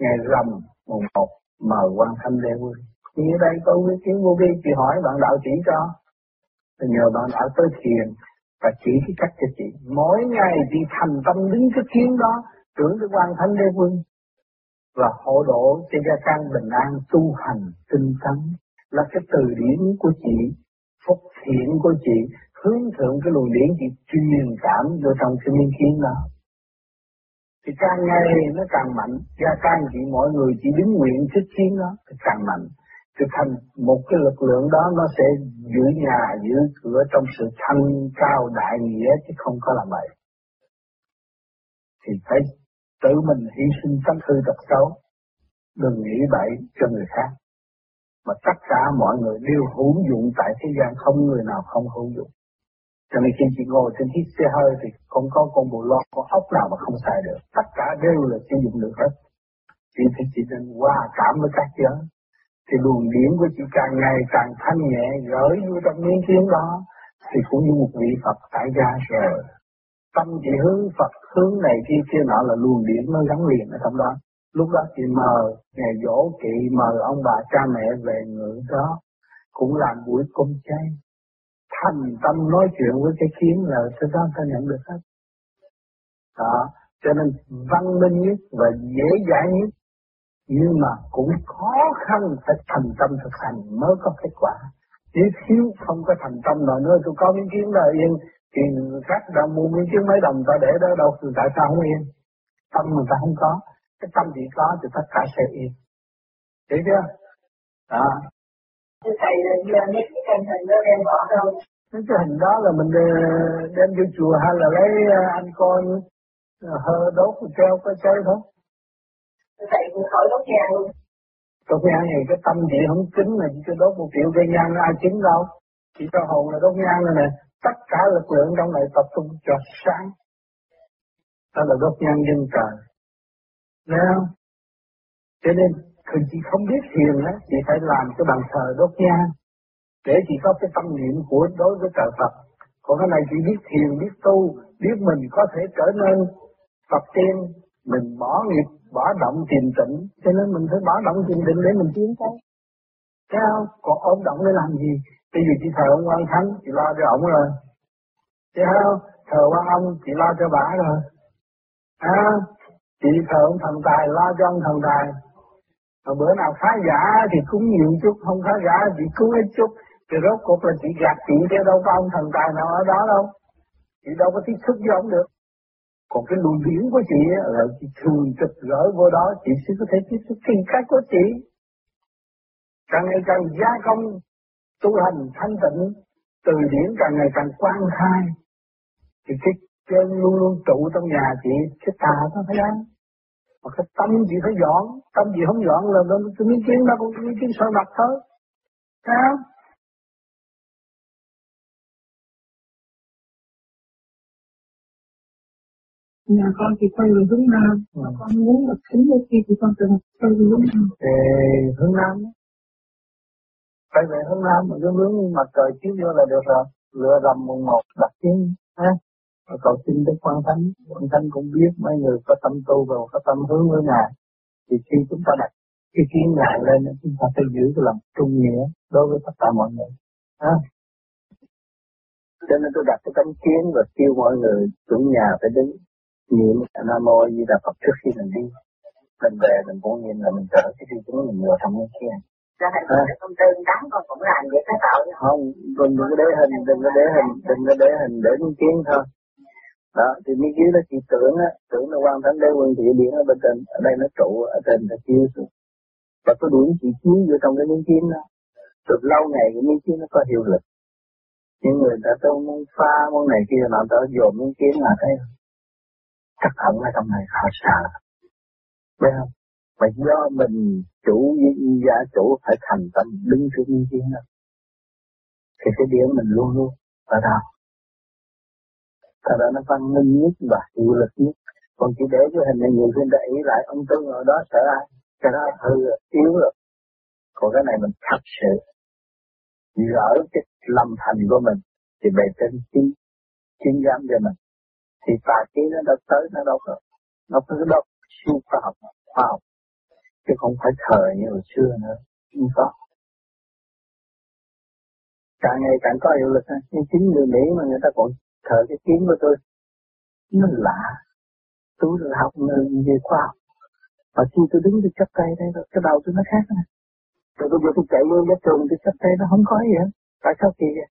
ngày rằm mùng một, mời quan thanh đeo quân thì ở đây có nguyên kim vô vi chị hỏi bạn đạo chỉ cho. Thì nhờ bạn đạo tới thiền và chỉ cái cách cho chị. Mỗi ngày chị thành tâm đứng cái kiến đó, tưởng cái quan thanh đeo quân và hộ độ cho gia can bình an tu hành tinh tấn. Là cái từ điển của chị, phúc thiện của chị, hướng thượng cái luồng điển chị truyền cảm vô trong cái miên kiến đó. Thì càng ngày nó càng mạnh, gia can chị mọi người chỉ đứng nguyện thích chiến đó, thì càng mạnh. Thì thành một cái lực lượng đó nó sẽ giữ nhà, giữ cửa trong sự thanh cao đại nghĩa chứ không có làm vậy thì phải tự mình hy sinh tâm thư tật xấu đừng nghĩ bậy cho người khác mà tất cả mọi người đều hữu dụng tại thế gian không người nào không hữu dụng cho nên khi chị ngồi trên chiếc xe hơi thì không có con bộ lo con ốc nào mà không xài được. Tất cả đều là sử dụng được hết. Chị thì chị nên hòa cảm với các giới. Thì luồng điển của chị càng ngày càng thanh nhẹ, gửi vô trong miếng kiến đó. Thì cũng như một vị Phật tại gia rồi. Tâm chị hướng Phật, hướng này kia kia nọ là luồng điển nó gắn liền ở trong đó. Lúc đó chị mời ngày dỗ kỵ mời ông bà cha mẹ về ngự đó. Cũng làm buổi công trai thành tâm nói chuyện với cái kiến là sẽ đó ta nhận được hết. Đó, cho nên văn minh nhất và dễ dãi nhất nhưng mà cũng khó khăn phải thành tâm thực hành mới có kết quả. Nếu thiếu không có thành tâm nào nữa tôi có miếng kiến là yên thì các đã mua miếng kiến mấy đồng ta để đó đâu thì tại sao không yên? Tâm người ta không có, cái tâm chỉ có thì tất cả sẽ yên. Hiểu chưa? Đó. Thầy giờ mấy cái hình hình đó đem bỏ đâu? cái hình đó là mình ờ, đem vô chùa hay là lấy ờ, anh coi ờ, hơ đốt treo có chơi thôi thầy cũng khỏi đốt nhang luôn đốt nhang này cái tâm chị không chính là chỉ cho đốt một triệu cây nhang ai chính đâu chỉ cho hồn là đốt nhang này nè tất cả lực lượng trong này tập trung cho sáng. Đó là đốt nhân dân trời Thấy? Cho nên khi chị không biết thiền á, chị phải làm cái bàn thờ đốt nhang để chị có cái tâm niệm của đối với trời Phật. Còn cái này chị biết thiền biết tu biết mình có thể trở nên Phật tiên. Mình bỏ nghiệp bỏ động tìm tịnh. Cho nên mình phải bỏ động tìm tịnh để mình tiến tới. Thấy không? Còn ôm động để làm gì? Bây giờ chị thờ ông quan thánh, chị lo cho ổng rồi. Thấy không? Thờ quan ông, chị lo cho bà rồi. À, chị thờ ông thần tài, lo cho ông thần tài. Mà bữa nào khá giả thì cúng nhiều chút, không khá giả thì cúng ít chút. Thì rốt cuộc là chị gạt chị chứ đâu có ông thần tài nào ở đó đâu. Chị đâu có tiếp xúc với ông được. Còn cái luồng điển của chị là chị thường trực gỡ vô đó, chị sẽ có thể tiếp xúc tìm cách của chị càng ngày càng gia công tu hành thanh tịnh từ điển càng ngày càng quan khai thì cái chân luôn luôn trụ trong nhà chị cái tà nó phải ăn. Mà cái tâm chị phải dọn tâm chị không dọn là nó cái miếng kiến nó cũng miếng kiến soi mặt thôi. Sao nhà con thì quay về hướng nam. Mà con muốn được thính đôi khi thì con tự quay về hướng nam. Ê, hướng nam quay về hướng nam mà cứ hướng mặt trời chiếu vô là được rồi. Lựa rầm mùng một đặt tiếng ha? Và cầu xin Đức Quan Thánh. Quan Thánh cũng biết mấy người có tâm tu và có tâm hướng với Ngài. Thì khi chúng ta đặt cái kiến Ngài lên chúng ta phải giữ cái lòng trung nghĩa đối với tất cả mọi người, ha? Cho nên tôi đặt cái tấm kiến và kêu mọi người chủ nhà phải đứng niệm Nam Mô Di Đà Phật trước khi mình đi. Mình về, mình cũng nhìn là mình trở cái đi chúng mình vào trong cái kia cho à. công ty đám con cũng làm vậy cái tội không đừng có để hình đừng có để hình đừng có để hình để miếng kiến thôi. Đó thì miếng kiến nó chỉ tưởng á tưởng là quan thánh đế quân thị điển ở bên trên ở đây nó trụ ở trên nó chiếu xuống. Và có đuổi chỉ chiếu vô trong cái miếng kiến đó. Từ lâu ngày cái miếng kiến nó có hiệu lực. Những người đã tôi muốn pha món này kia làm tới dồn miếng kiến là thấy chắc hẳn ở trong này họ sợ. Biết không mà do mình chủ gia chủ phải thành tâm đứng trước nhân chuyện đó. Thì cái điểm mình luôn luôn ở đâu thật ra nó văn minh nhất và hiệu lực nhất. Còn chỉ để cái hình này nhiều khi để ý lại ông tư ngồi đó sợ ai? Cái đó hư rồi, yếu rồi. Còn cái này mình thật sự gỡ cái lâm thành của mình thì bề trên chính chính giám cho mình. Thì tà khí nó đã tới nó đâu có nó có đâu siêu khoa học khoa học chứ không phải thờ như hồi xưa nữa. Không có. Càng ngày càng có hiệu lực nhưng chính người Mỹ mà người ta còn thờ cái kiến của tôi, nó lạ. Tôi là học về khoa học. Mà khi tôi đứng tôi chấp tay đây, cái đầu tôi nó khác này rồi tôi giờ tôi chạy vô cái trường tôi chấp tay nó không có gì hết. Tại sao kỳ vậy?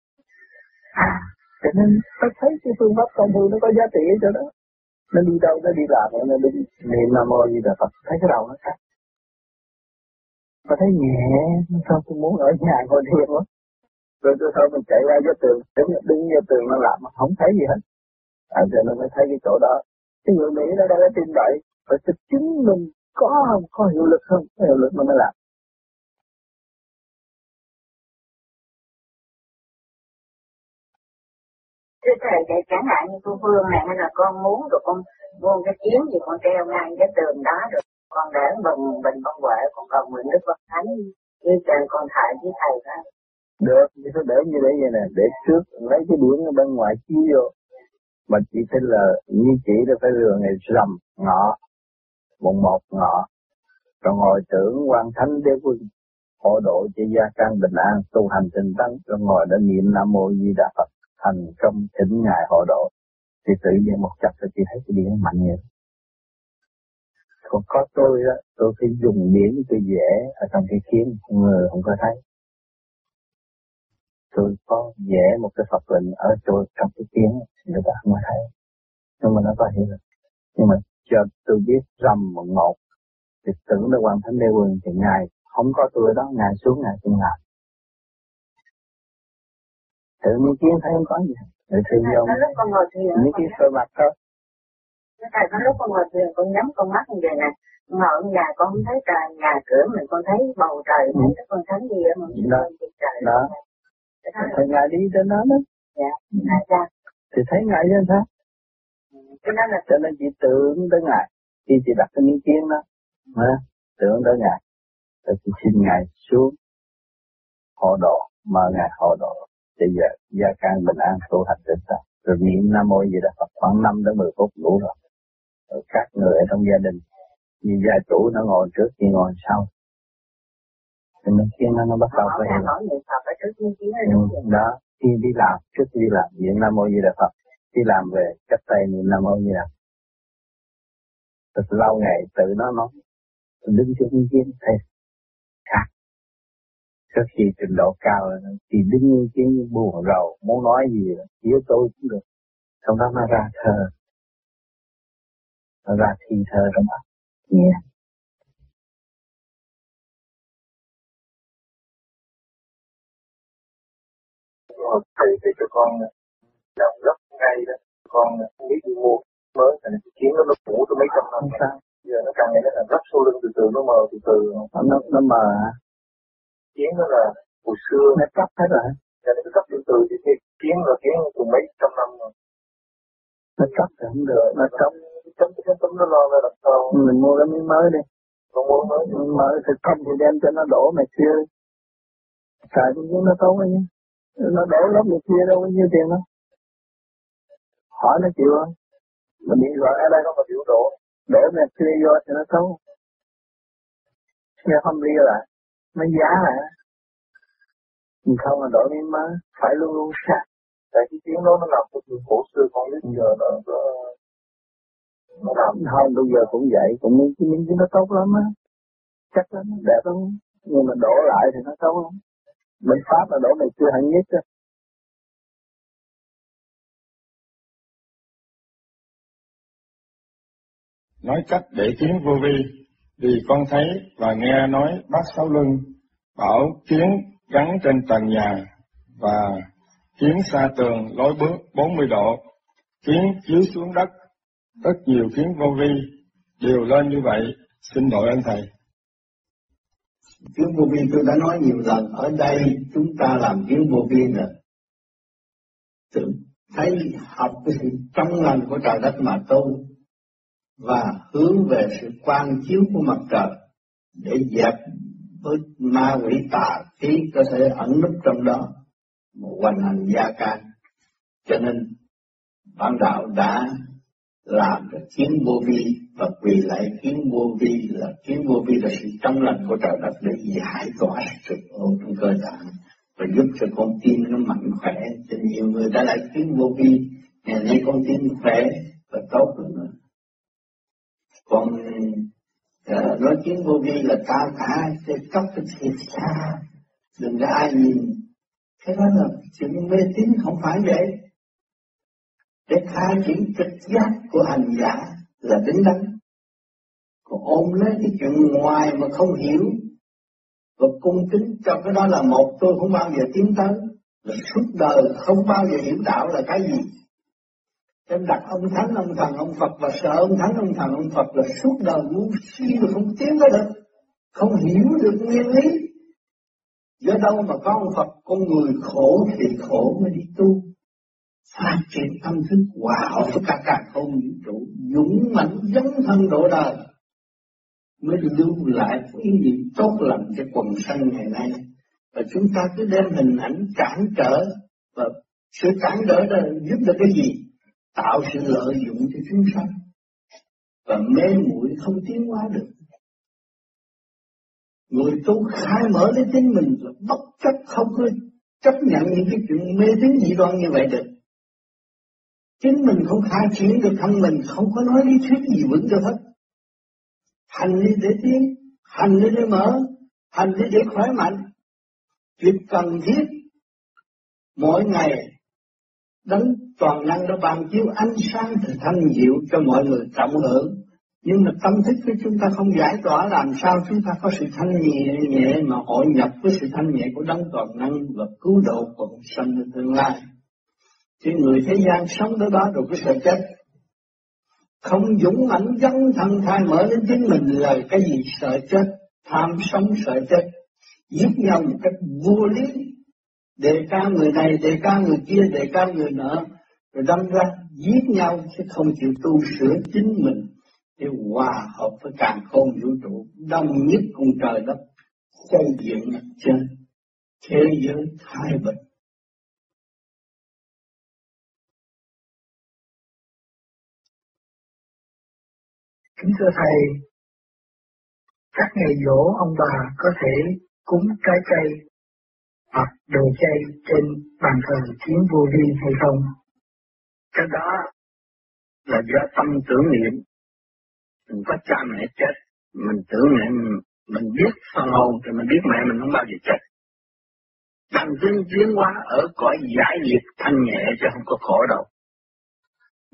À cho nên tôi thấy cái phương pháp công phu nó có giá trị ở chỗ đó. Nó đi đâu nó đi làm, nó đi niệm nam mô gì đà Phật. Thấy cái đầu nó khác mà thấy nhẹ, sao tôi muốn ở nhà ngồi thiền quá. Rồi tôi thôi mình chạy ra cái tường, đứng, đứng vô tường nó làm mà không thấy gì hết. À, giờ nó mới thấy cái chỗ đó. Cái người Mỹ nó đang có tin vậy, phải thực chứng mình có không, có hiệu lực không, có hiệu lực mà mới làm. Thưa thầy, để chẳng hạn như cô Phương này hay là con muốn rồi con mua cái chiến gì con treo ngay cái tường đó rồi con để bình bình con huệ con cầu nguyện đức phật thánh như chàng con thầy với thầy đó. Được thì tôi để như thế vậy nè, để trước lấy cái điển ở bên ngoài chiếu vô. Mà chỉ xin là, như chỉ là phải lừa ngày rằm ngọ, mùng một ngọ. Rồi ngồi tưởng quan thánh đế quân hộ độ cho gia căn bình an, tu hành tinh tấn. Rồi ngồi đã niệm nam mô di đà phật, thành công thỉnh ngài hộ độ. Thì tự nhiên một chặt thì chỉ thấy cái điện mạnh như còn có tôi đó, tôi phải dùng miệng tôi dễ ở trong cái kiến, người không có thấy. Tôi có vẽ một cái Phật lệnh ở chỗ trong cái kiến, người ta không có thấy. Nhưng mà nó có hiểu được. Nhưng mà cho tôi biết rầm một một, thì tưởng là quan thánh đế quân thì Ngài không có tôi đó, Ngài xuống Ngài cũng làm. Tự nhiên kiến thấy không có gì. Người thương nhau, những cái sơ mặt thôi thầy có lúc con ngồi thuyền con nhắm con mắt như vậy nè. Ngồi ở nhà con không thấy trời nhà cửa mình con thấy bầu trời ừ. thấy con thánh gì ở mình đó. trời. Đó. Thấy ngài đi trên đó đó. Dạ ngài ra thì thấy ngài trên đó cái đó là cho nên chị tưởng tới ngài. Khi chị đặt cái miếng kiến đó mà tưởng tới ngài. Rồi chị xin ngài xuống hộ độ mà ngài hộ độ bây giờ gia can bình an tu hành đến sao. Rồi niệm nam mô gì đó Phật khoảng 5 đến 10 phút đủ rồi rồi các người ở trong gia đình. Như gia chủ nó ngồi trước thì ngồi sau. Thì mình khiến nó nó bắt đầu phải hiểu. Ừ, đó. Khi đi làm trước khi đi làm niệm nam mô di đà phật đi làm về cách tay niệm nam mô di đà thật lâu ngày tự nó nói đứng trước những kiến thầy khác. Trước khi trình độ cao thì đứng ý kiến buồn rầu muốn nói gì phía tôi cũng được. Xong đó nó ra thờ nó ra thi thơ trong đó yeah. thầy thì cho con làm rất ngay đó. Con không biết đi mua mới thành cái kiến nó nó cũ tôi mấy trăm năm sao. Giờ nó càng ngày nó càng gấp sau lưng từ từ nó mờ từ từ. Nó nó mờ hả? Nó là hồi xưa. Nó cấp hết rồi giờ nó cứ cấp từ từ. Thì kiến là kiến từ mấy trăm năm rồi. Nó cấp thì không được. Nó cấp chấm chấm chấm nó lo ra làm sao mình mua cái miếng mới đi. Con mua mới. Miếng mới thì không thì đem cho nó đổ mày kia. Xài cái miếng nó tốt ấy nó đổ lớp mày kia đâu có nhiêu tiền đâu. Hỏi nó chịu không? Mình điện gọi ở đây nó mà chịu đổ đổ mày kia vô thì nó xấu nghe không đi lại nó giá lại mình không là đổi miếng mới phải luôn luôn sát tại cái tiếng đó nó làm cho chuyện cổ xưa con biết giờ nó không bây giờ cũng vậy. Cũng muốn cái minh cái nó tốt lắm á. Chắc lắm đẹp lắm. Nhưng mà đổ lại thì nó xấu lắm. Bên pháp là đổ này chưa hẳn nhất á. Nói cách để kiến vô vi vì con thấy và nghe nói bác Sáu Luân bảo kiến gắn trên tầng nhà và kiến xa tường lối bước 40 độ, kiến chiếu xuống đất, rất nhiều kiến vô vi đều lên như vậy, xin lỗi anh thầy. Kiến vô vi tôi đã nói nhiều lần, ở đây chúng ta làm kiến vô vi nè. Thấy học cái sự trong lành của trời đất mà tu, và hướng về sự quan chiếu của mặt trời để dẹp với ma quỷ tà khí có thể ẩn núp trong đó một hoành hành gia can cho nên bản đạo đã làm được kiến vô vi và quỳ lại kiến vô vi là kiến vô vi là sự trong lành của trời đất để giải tỏa sự ô trong cơ thể và giúp cho con tim nó mạnh khỏe. Cho nhiều người đã lại kiến vô vi ngày nay con tim khỏe và tốt hơn nữa. Còn uh, nói kiến vô vi là cao cả cái cấp cái thiệt xa đừng có ai nhìn. Cái đó là chuyện mê tín không phải vậy để khai triển trực giác của hành giả là đứng đắn còn ôm lấy cái chuyện ngoài mà không hiểu và cung kính cho cái đó là một tôi không bao giờ tiến tới là suốt đời không bao giờ hiểu đạo là cái gì Em đặt ông thánh, ông thần, ông Phật và sợ ông thánh, ông thần, ông Phật là suốt đời ngu si mà không tiến tới được. Không hiểu được nguyên lý. Do đâu mà có ông Phật, con người khổ thì khổ mới đi tu. Phát triển tâm thức hòa hợp với cả cả không vũ trụ, dũng mãnh dấn thân độ đời. Mới lưu lại ý niệm tốt lành cho quần sanh ngày nay. Và chúng ta cứ đem hình ảnh cản trở và sự cản trở đó giúp được cái gì? tạo sự lợi dụng cho chúng sanh và mê muội không tiến hóa được. Người tu khai mở lấy chính mình là bất chấp không có chấp nhận những cái chuyện mê tín dị đoan như vậy được. Chính mình không khai triển được thân mình, không có nói lý thuyết gì vững được hết. Hành đi để tiến, hành đi để mở, hành đi để khỏe mạnh. Việc cần thiết mỗi ngày đấng toàn năng đã ban chiếu ánh sáng từ thanh diệu cho mọi người trọng hưởng. Nhưng mà tâm thức của chúng ta không giải tỏa làm sao chúng ta có sự thanh nhẹ nhẹ mà hội nhập với sự thanh nhẹ của đấng toàn năng và cứu độ quần sanh tương lai. Thì người thế gian sống tới đó rồi cái sợ chết. Không dũng mãnh dấn thân thai mở đến chính mình là cái gì? Sợ chết, tham sống sợ chết, giết nhau một cách vô lý, đề cao người này, đề cao người kia, đề cao người nọ, rồi đâm ra giết nhau chứ không chịu tu sửa chính mình. Để hòa hợp với càng khôn vũ trụ đông nhất cùng trời đất xây dựng mặt trên thế giới thái bình. Kính thưa thầy, các ngày dỗ ông bà có thể cúng trái cây hoặc đồ chay trên bàn thờ kiến vô vi hay không? Cái đó là do tâm tưởng niệm. Mình có cha mẹ chết, mình tưởng niệm, mình biết phần hồn thì mình biết mẹ mình không bao giờ chết. Bằng tinh tiến hóa ở cõi giải liệt thanh nhẹ chứ không có khổ đâu.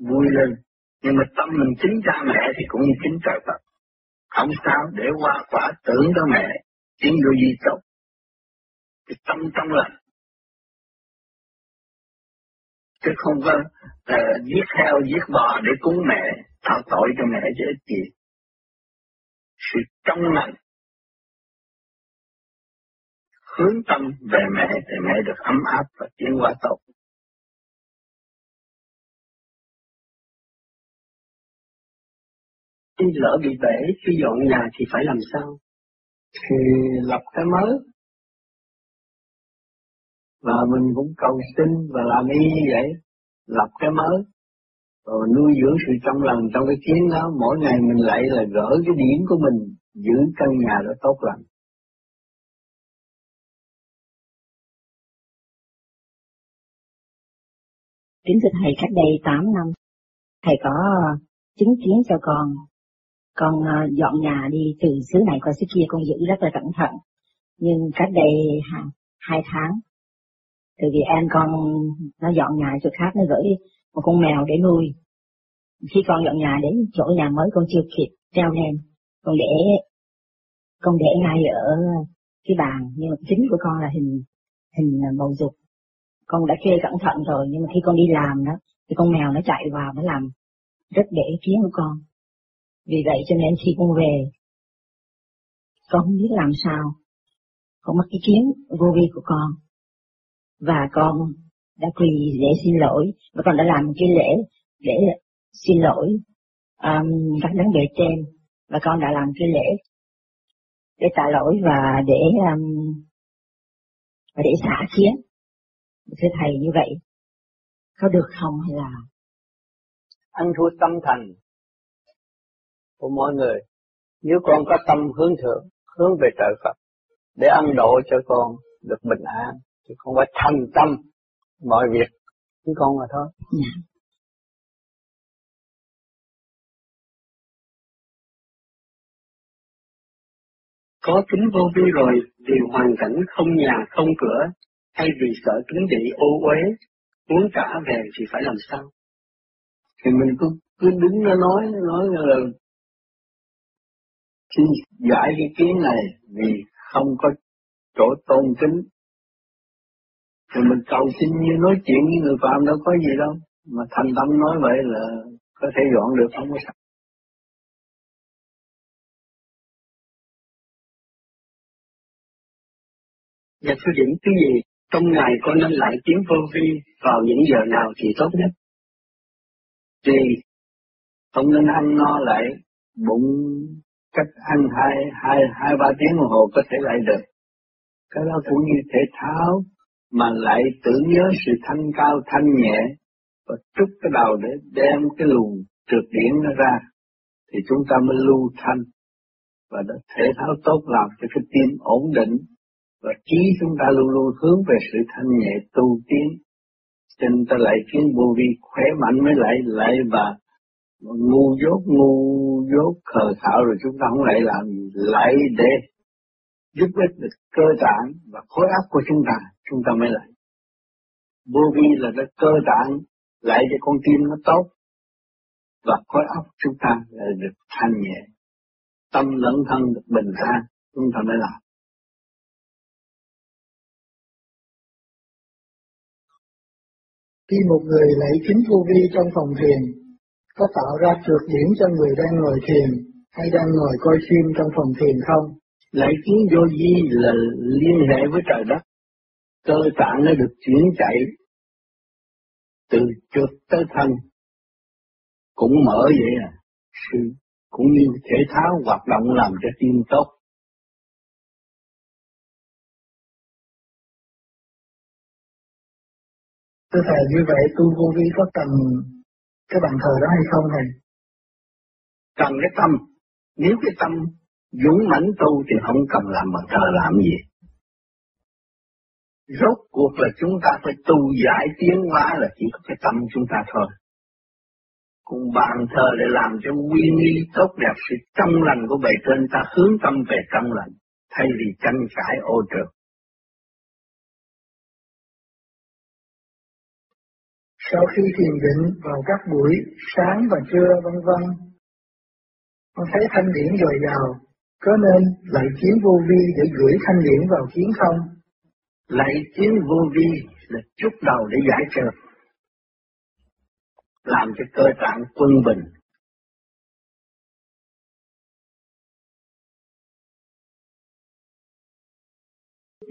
Vui lên nhưng mà tâm mình chính cha mẹ thì cũng như chính trời Phật. Không sao để qua quả tưởng đó mẹ chính vô di tục. cái tâm trong lành. Chứ không có uh, giết heo giết bò để cúng mẹ tạo tội cho mẹ chứ ít gì. Sự trong lành. Hướng tâm về mẹ thì mẹ được ấm áp và tiến qua tốt. Khi lỡ bị bể khi dọn nhà thì phải làm sao? Thì lập cái mới. Và mình cũng cầu xin và làm y như vậy lập cái mới. Rồi nuôi dưỡng sự trong lòng trong cái kiến đó. Mỗi ngày mình lại là gỡ cái điểm của mình giữ căn nhà đó tốt lành. Kính thưa Thầy, cách đây 8 năm, Thầy có chứng kiến cho con con ờ, dọn nhà đi từ xứ này qua xứ kia con giữ rất là cẩn thận. Nhưng cách đây hai, hai tháng từ vì em con nó dọn nhà chỗ khác nó gửi một con mèo để nuôi. Khi con dọn nhà đến chỗ nhà mới con chưa kịp treo lên con để con để ngay ở cái bàn nhưng mà chính của con là hình hình bầu dục con đã kê cẩn thận rồi nhưng mà khi con đi làm đó thì con mèo nó chạy vào nó làm rất để ý kiến của con vì vậy cho nên khi con về, con không biết làm sao. Con mắc cái kiến vô vi của con. Và con đã quỳ để xin lỗi, và con đã làm một cái lễ để xin lỗi um, các đấng bề trên, và con đã làm cái lễ để tạ lỗi và để um, và để xả kiến. Thưa thầy như vậy, có được không hay là ăn thua tâm thành của mọi người. Nếu con có tâm hướng thượng, hướng về trời Phật, để ăn độ cho con được bình an, thì con phải thành tâm mọi việc với con mà thôi. Yeah. Có kính vô vi rồi, vì hoàn cảnh không nhà không cửa, hay vì sợ kính bị ô uế, muốn trả về thì phải làm sao? Thì mình cứ cứ đứng nó nói, nói là Xin giải cái kiến này vì không có chỗ tôn kính. Thì mình cầu xin như nói chuyện với người phạm đâu có gì đâu. Mà thành tâm nói vậy là có thể dọn được không có sao. Dạ thưa điểm thứ gì, trong ngày con nên lại tiếng vô vi vào những giờ nào thì tốt nhất? Thì không nên ăn no lại bụng cách ăn hai hai hai, ba tiếng đồng hồ có thể lại được. Cái đó cũng như thể thao mà lại tưởng nhớ sự thanh cao, thanh nhẹ, và trút cái đầu để đem cái luồng trượt điển nó ra, thì chúng ta mới lưu thanh, và đã thể thao tốt làm cho cái tim ổn định, và trí chúng ta luôn luôn hướng về sự thanh nhẹ tu tiến. Cho nên ta lại kiến vô vi khỏe mạnh mới lại lại và ngu dốt ngu dốt, khờ khảo rồi chúng ta không lại làm gì, lại để giúp ích được cơ tạng và khối óc của chúng ta chúng ta mới lại. Vô vi là cái cơ tạng, lại cho con tim nó tốt và khối óc chúng ta là được thanh nhẹ. Tâm lẫn thân được bình an, chúng ta mới làm. Khi một người lấy kính vô vi trong phòng thiền có tạo ra trượt điểm cho người đang ngồi thiền hay đang ngồi coi phim trong phòng thiền không? Lại kiến vô vi là liên hệ với trời đất. Cơ tạng nó được chuyển chạy từ trượt tới thân. Cũng mở vậy à. Sự cũng như thể thao hoạt động làm cho tim tốt. Thưa Thầy, như vậy tu vô vi có cần cái bàn thờ đó hay không này Cần cái tâm. Nếu cái tâm dũng mãnh tu thì không cần làm bàn thờ làm gì. Rốt cuộc là chúng ta phải tu giải tiến hóa là chỉ có cái tâm chúng ta thôi. cùng bàn thờ để làm cho nguyên nghi tốt đẹp sự trong lành của bề trên, ta hướng tâm về trong lành, thay vì tranh cãi ô trượt. Sau khi thiền định vào các buổi sáng và trưa vân vân, con thấy thanh điển dồi dào, có nên lại chiến vô vi để gửi thanh điển vào chiến không? Lại chiến vô vi là chút đầu để giải trượt, làm cho cơ tạng quân bình.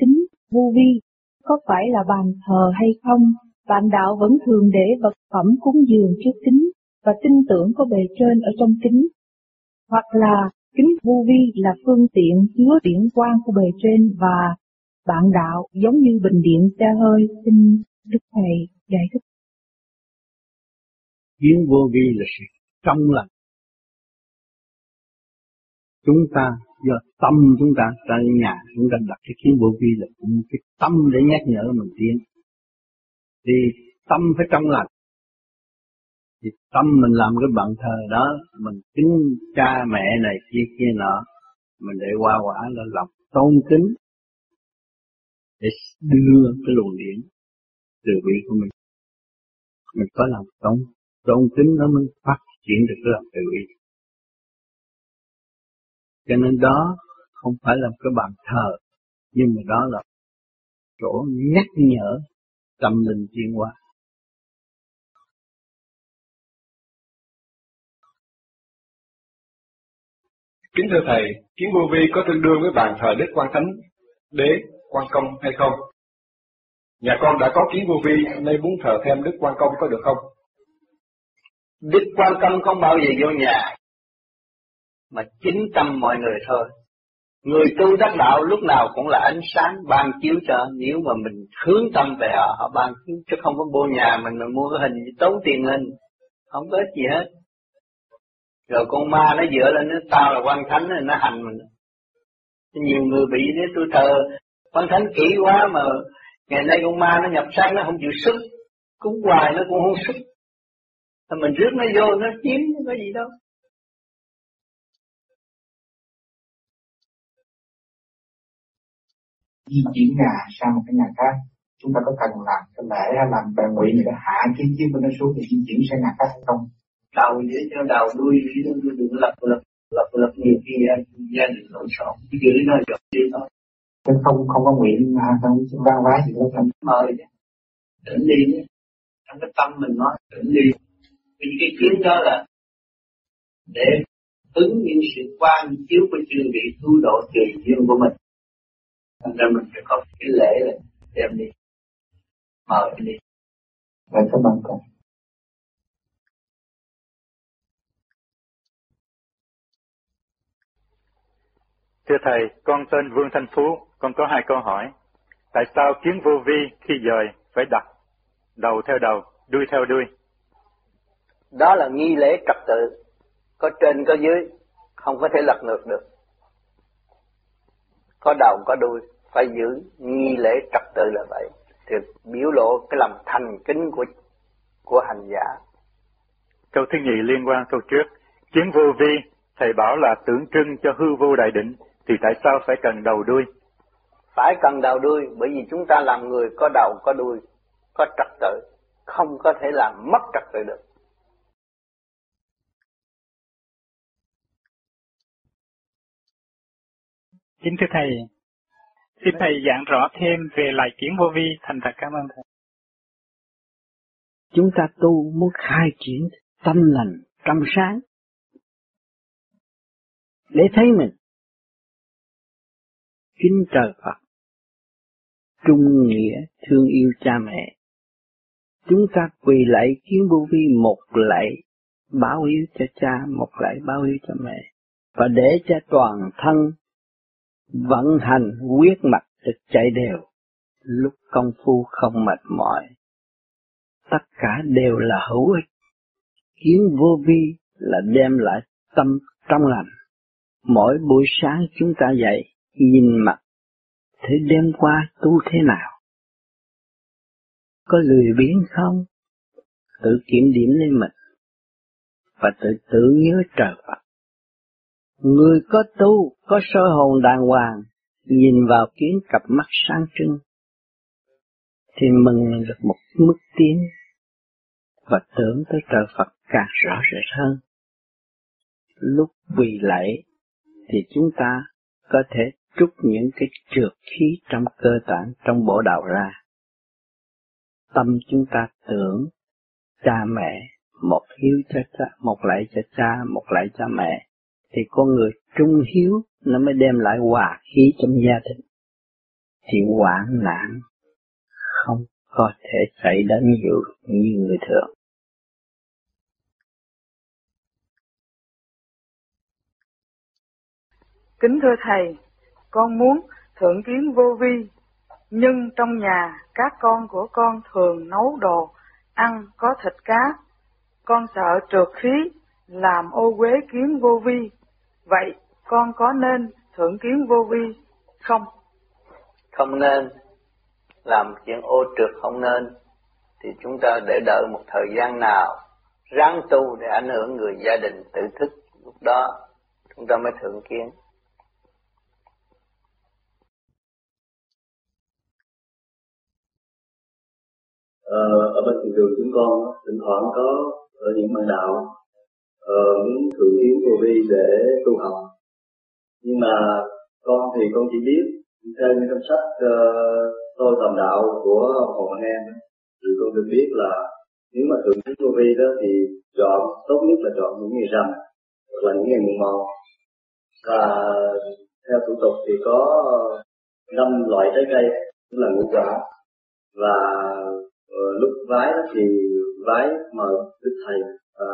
Tính vô vi có phải là bàn thờ hay không bạn đạo vẫn thường để vật phẩm cúng dường trước kính và tin tưởng có bề trên ở trong kính. Hoặc là, kính vô vi là phương tiện chứa điện quang của bề trên và bạn đạo giống như bình điện xe hơi, xin Đức Thầy giải thích. Kiến vô vi là sự trong lành. Chúng ta, do tâm chúng ta, ra nhà, chúng ta đặt cái kiến vô vi là cũng cái tâm để nhắc nhở mình tiến thì tâm phải trong lành. Thì tâm mình làm cái bận thờ đó, mình kính cha mẹ này kia kia nọ, mình để qua quả là lòng tôn kính, để đưa cái luồng điển từ vị của mình. Mình có lòng tôn tôn kính nó mới phát triển được cái lòng từ bi cho nên đó không phải là cái bàn thờ, nhưng mà đó là chỗ nhắc nhở tâm linh tiến hóa. Kính thưa Thầy, kiến vô vi có tương đương với bàn thờ Đức Quan Thánh, Đế, Quan Công hay không? Nhà con đã có kiến vô vi nên muốn thờ thêm Đức Quan Công có được không? Đức Quan Công không bao giờ vô nhà, mà chính tâm mọi người thôi. Người tu đắc đạo lúc nào cũng là ánh sáng ban chiếu cho nếu mà mình hướng tâm về họ, họ ban chiếu chứ không có vô nhà mình mà mua cái hình tốn tiền hình, không có ích gì hết. Rồi con ma nó dựa lên nó tao là quan thánh nó hành mình. Nhiều người bị nếu tôi thờ quan thánh kỹ quá mà ngày nay con ma nó nhập sang nó không chịu sức, cúng hoài nó cũng không sức. Mình rước nó vô nó chiếm nó có gì đâu. Di chuyển nhà sang một cái nhà khác. Chúng ta có cần làm cái lễ hay làm bài nguyện để hạ cái chiếc của nó xuống thì di chuyển sang nhà khác hay không? Đầu dưới cho đầu đuôi dưới đuôi đừng lập lập lập lập nhiều khi gia đình lộn xộn giữ nó dọn đi thôi. Chứ không không có nguyện mà không vang vái gì đâu thành mời tỉnh đi trong cái tâm mình nói tỉnh đi. Vì cái kiến đó là để ứng những sự quan chiếu của chư vị tu độ tùy duyên của mình Thành ra mình phải có cái lễ là đem đi. Mời đi. Vậy các bạn con. Thưa Thầy, con tên Vương Thanh Phú, con có hai câu hỏi. Tại sao kiến vô vi khi dời phải đặt đầu theo đầu, đuôi theo đuôi? Đó là nghi lễ trật tự, có trên có dưới, không có thể lật ngược được có đầu có đuôi phải giữ nghi lễ trật tự là vậy. Thì biểu lộ cái lòng thành kính của của hành giả. Câu thứ nhì liên quan câu trước. Chiến vô vi thầy bảo là tượng trưng cho hư vô đại định thì tại sao phải cần đầu đuôi? Phải cần đầu đuôi bởi vì chúng ta làm người có đầu có đuôi có trật tự không có thể làm mất trật tự được Kính thưa Thầy, xin Thầy giảng rõ thêm về lại kiến vô vi, thành thật cảm ơn Thầy. Chúng ta tu muốn khai triển tâm lành, trong sáng, để thấy mình. Kính trời Phật, trung nghĩa thương yêu cha mẹ. Chúng ta quỳ lạy kiến vô vi một lạy báo hiếu cho cha, một lạy báo hiếu cho mẹ, và để cho toàn thân vận hành quyết mạch được chạy đều, lúc công phu không mệt mỏi, tất cả đều là hữu ích. Kiến vô vi là đem lại tâm trong lành. Mỗi buổi sáng chúng ta dậy, nhìn mặt, thế đêm qua tu thế nào? Có lười biếng không? Tự kiểm điểm lên mình, và tự tự nhớ trời Phật. Người có tu, có sơ hồn đàng hoàng, nhìn vào kiến cặp mắt sáng trưng, thì mừng được một mức tiến và tưởng tới trời Phật càng rõ rệt hơn. Lúc quỳ lạy thì chúng ta có thể trút những cái trượt khí trong cơ tạng trong bộ đạo ra. Tâm chúng ta tưởng cha mẹ, một hiếu cho cha, một lạy cho cha, một lạy cho mẹ, thì con người trung hiếu nó mới đem lại hòa khí trong gia đình. Thì hoạn nạn không có thể xảy đến nhiều như người thường. Kính thưa Thầy, con muốn thượng kiến vô vi, nhưng trong nhà các con của con thường nấu đồ, ăn có thịt cá. Con sợ trượt khí, làm ô quế kiến vô vi. Vậy con có nên thượng kiến vô vi không? Không nên. Làm chuyện ô trượt không nên. Thì chúng ta để đợi một thời gian nào ráng tu để ảnh hưởng người gia đình tự thức lúc đó chúng ta mới thượng kiến. ờ, ở bên trường chúng con thỉnh thoảng có ở những bạn đạo ờ, muốn thử kiến vô vi để tu học. Nhưng mà con thì con chỉ biết theo những trong sách uh, tôi tầm đạo của hồ anh em thì con được biết là nếu mà thử kiến vô vi đó thì chọn tốt nhất là chọn những ngày rằm hoặc là những ngày mùng một. Và theo thủ tục thì có năm loại trái cây tức là ngũ quả. Và uh, lúc vái thì vái mời đức thầy và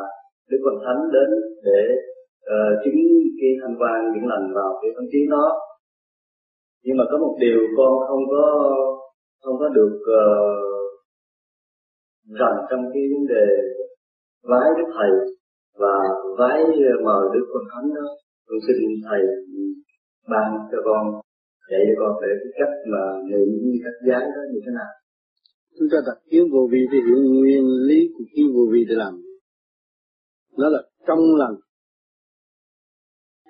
đức phật thánh đến để uh, chứng cái thanh quan những lành vào cái tâm trí đó. Nhưng mà có một điều con không có không có được uh, rành trong cái vấn đề vái đức thầy và vái mời đức phật thánh đó. Con xin thầy ban cho con dạy cho con về cái cách mà niệm như cách giái đó như thế nào. Chúng ta đặt kiến vô vi thì hiểu nguyên lý của kiến vô vi để làm nó là trong lành.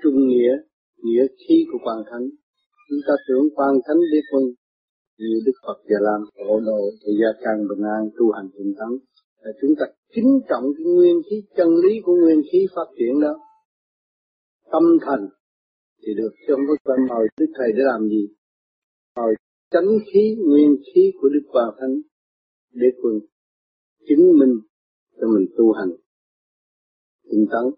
Trung nghĩa nghĩa khí của quan thánh. Chúng ta tưởng quan thánh đế quân, như đức phật già lam hộ độ thì gia càng bình an, tu hành tinh tấn là chúng ta kính trọng cái nguyên khí, chân lý của nguyên khí phát triển đó. Tâm thành thì được, chứ không có phải mời đức thầy để làm gì. Mời chánh khí, nguyên khí của đức hòa thánh đế quân, chứng minh cho mình tu hành tinh tấn.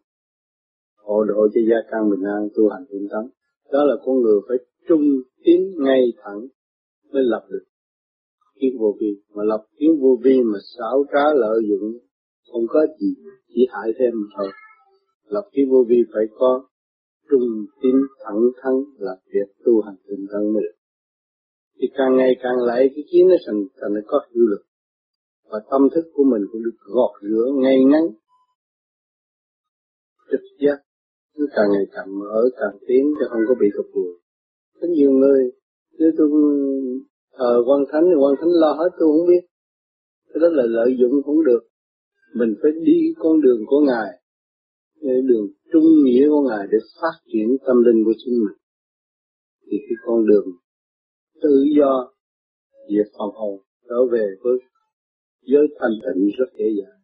Hộ độ cho gia căn bình an, tu hành tinh tấn. Đó là con người phải trung tín ngay thẳng mới lập được kiến vô vi. Mà lập kiến vô vi mà xảo trá lợi dụng, không có gì chỉ hại thêm thôi. Lập kiến vô vi phải có trung tín thẳng thắn là việc tu hành tinh tấn mới được. Thì càng ngày càng lại cái kiến nó thành thành nó có hiệu lực. Và tâm thức của mình cũng được gọt rửa ngay ngắn trực giác. Cứ càng ngày càng mở, càng tiến cho không có bị cập buồn có nhiều người, nếu tôi thờ quan thánh thì quan thánh lo hết, tôi không biết. Cái đó là lợi dụng không được. Mình phải đi con đường của ngài đường trung nghĩa của ngài để phát triển tâm linh của chính mình. Thì cái con đường tự do, diệt phần hồn, trở về với giới thanh tịnh rất dễ dàng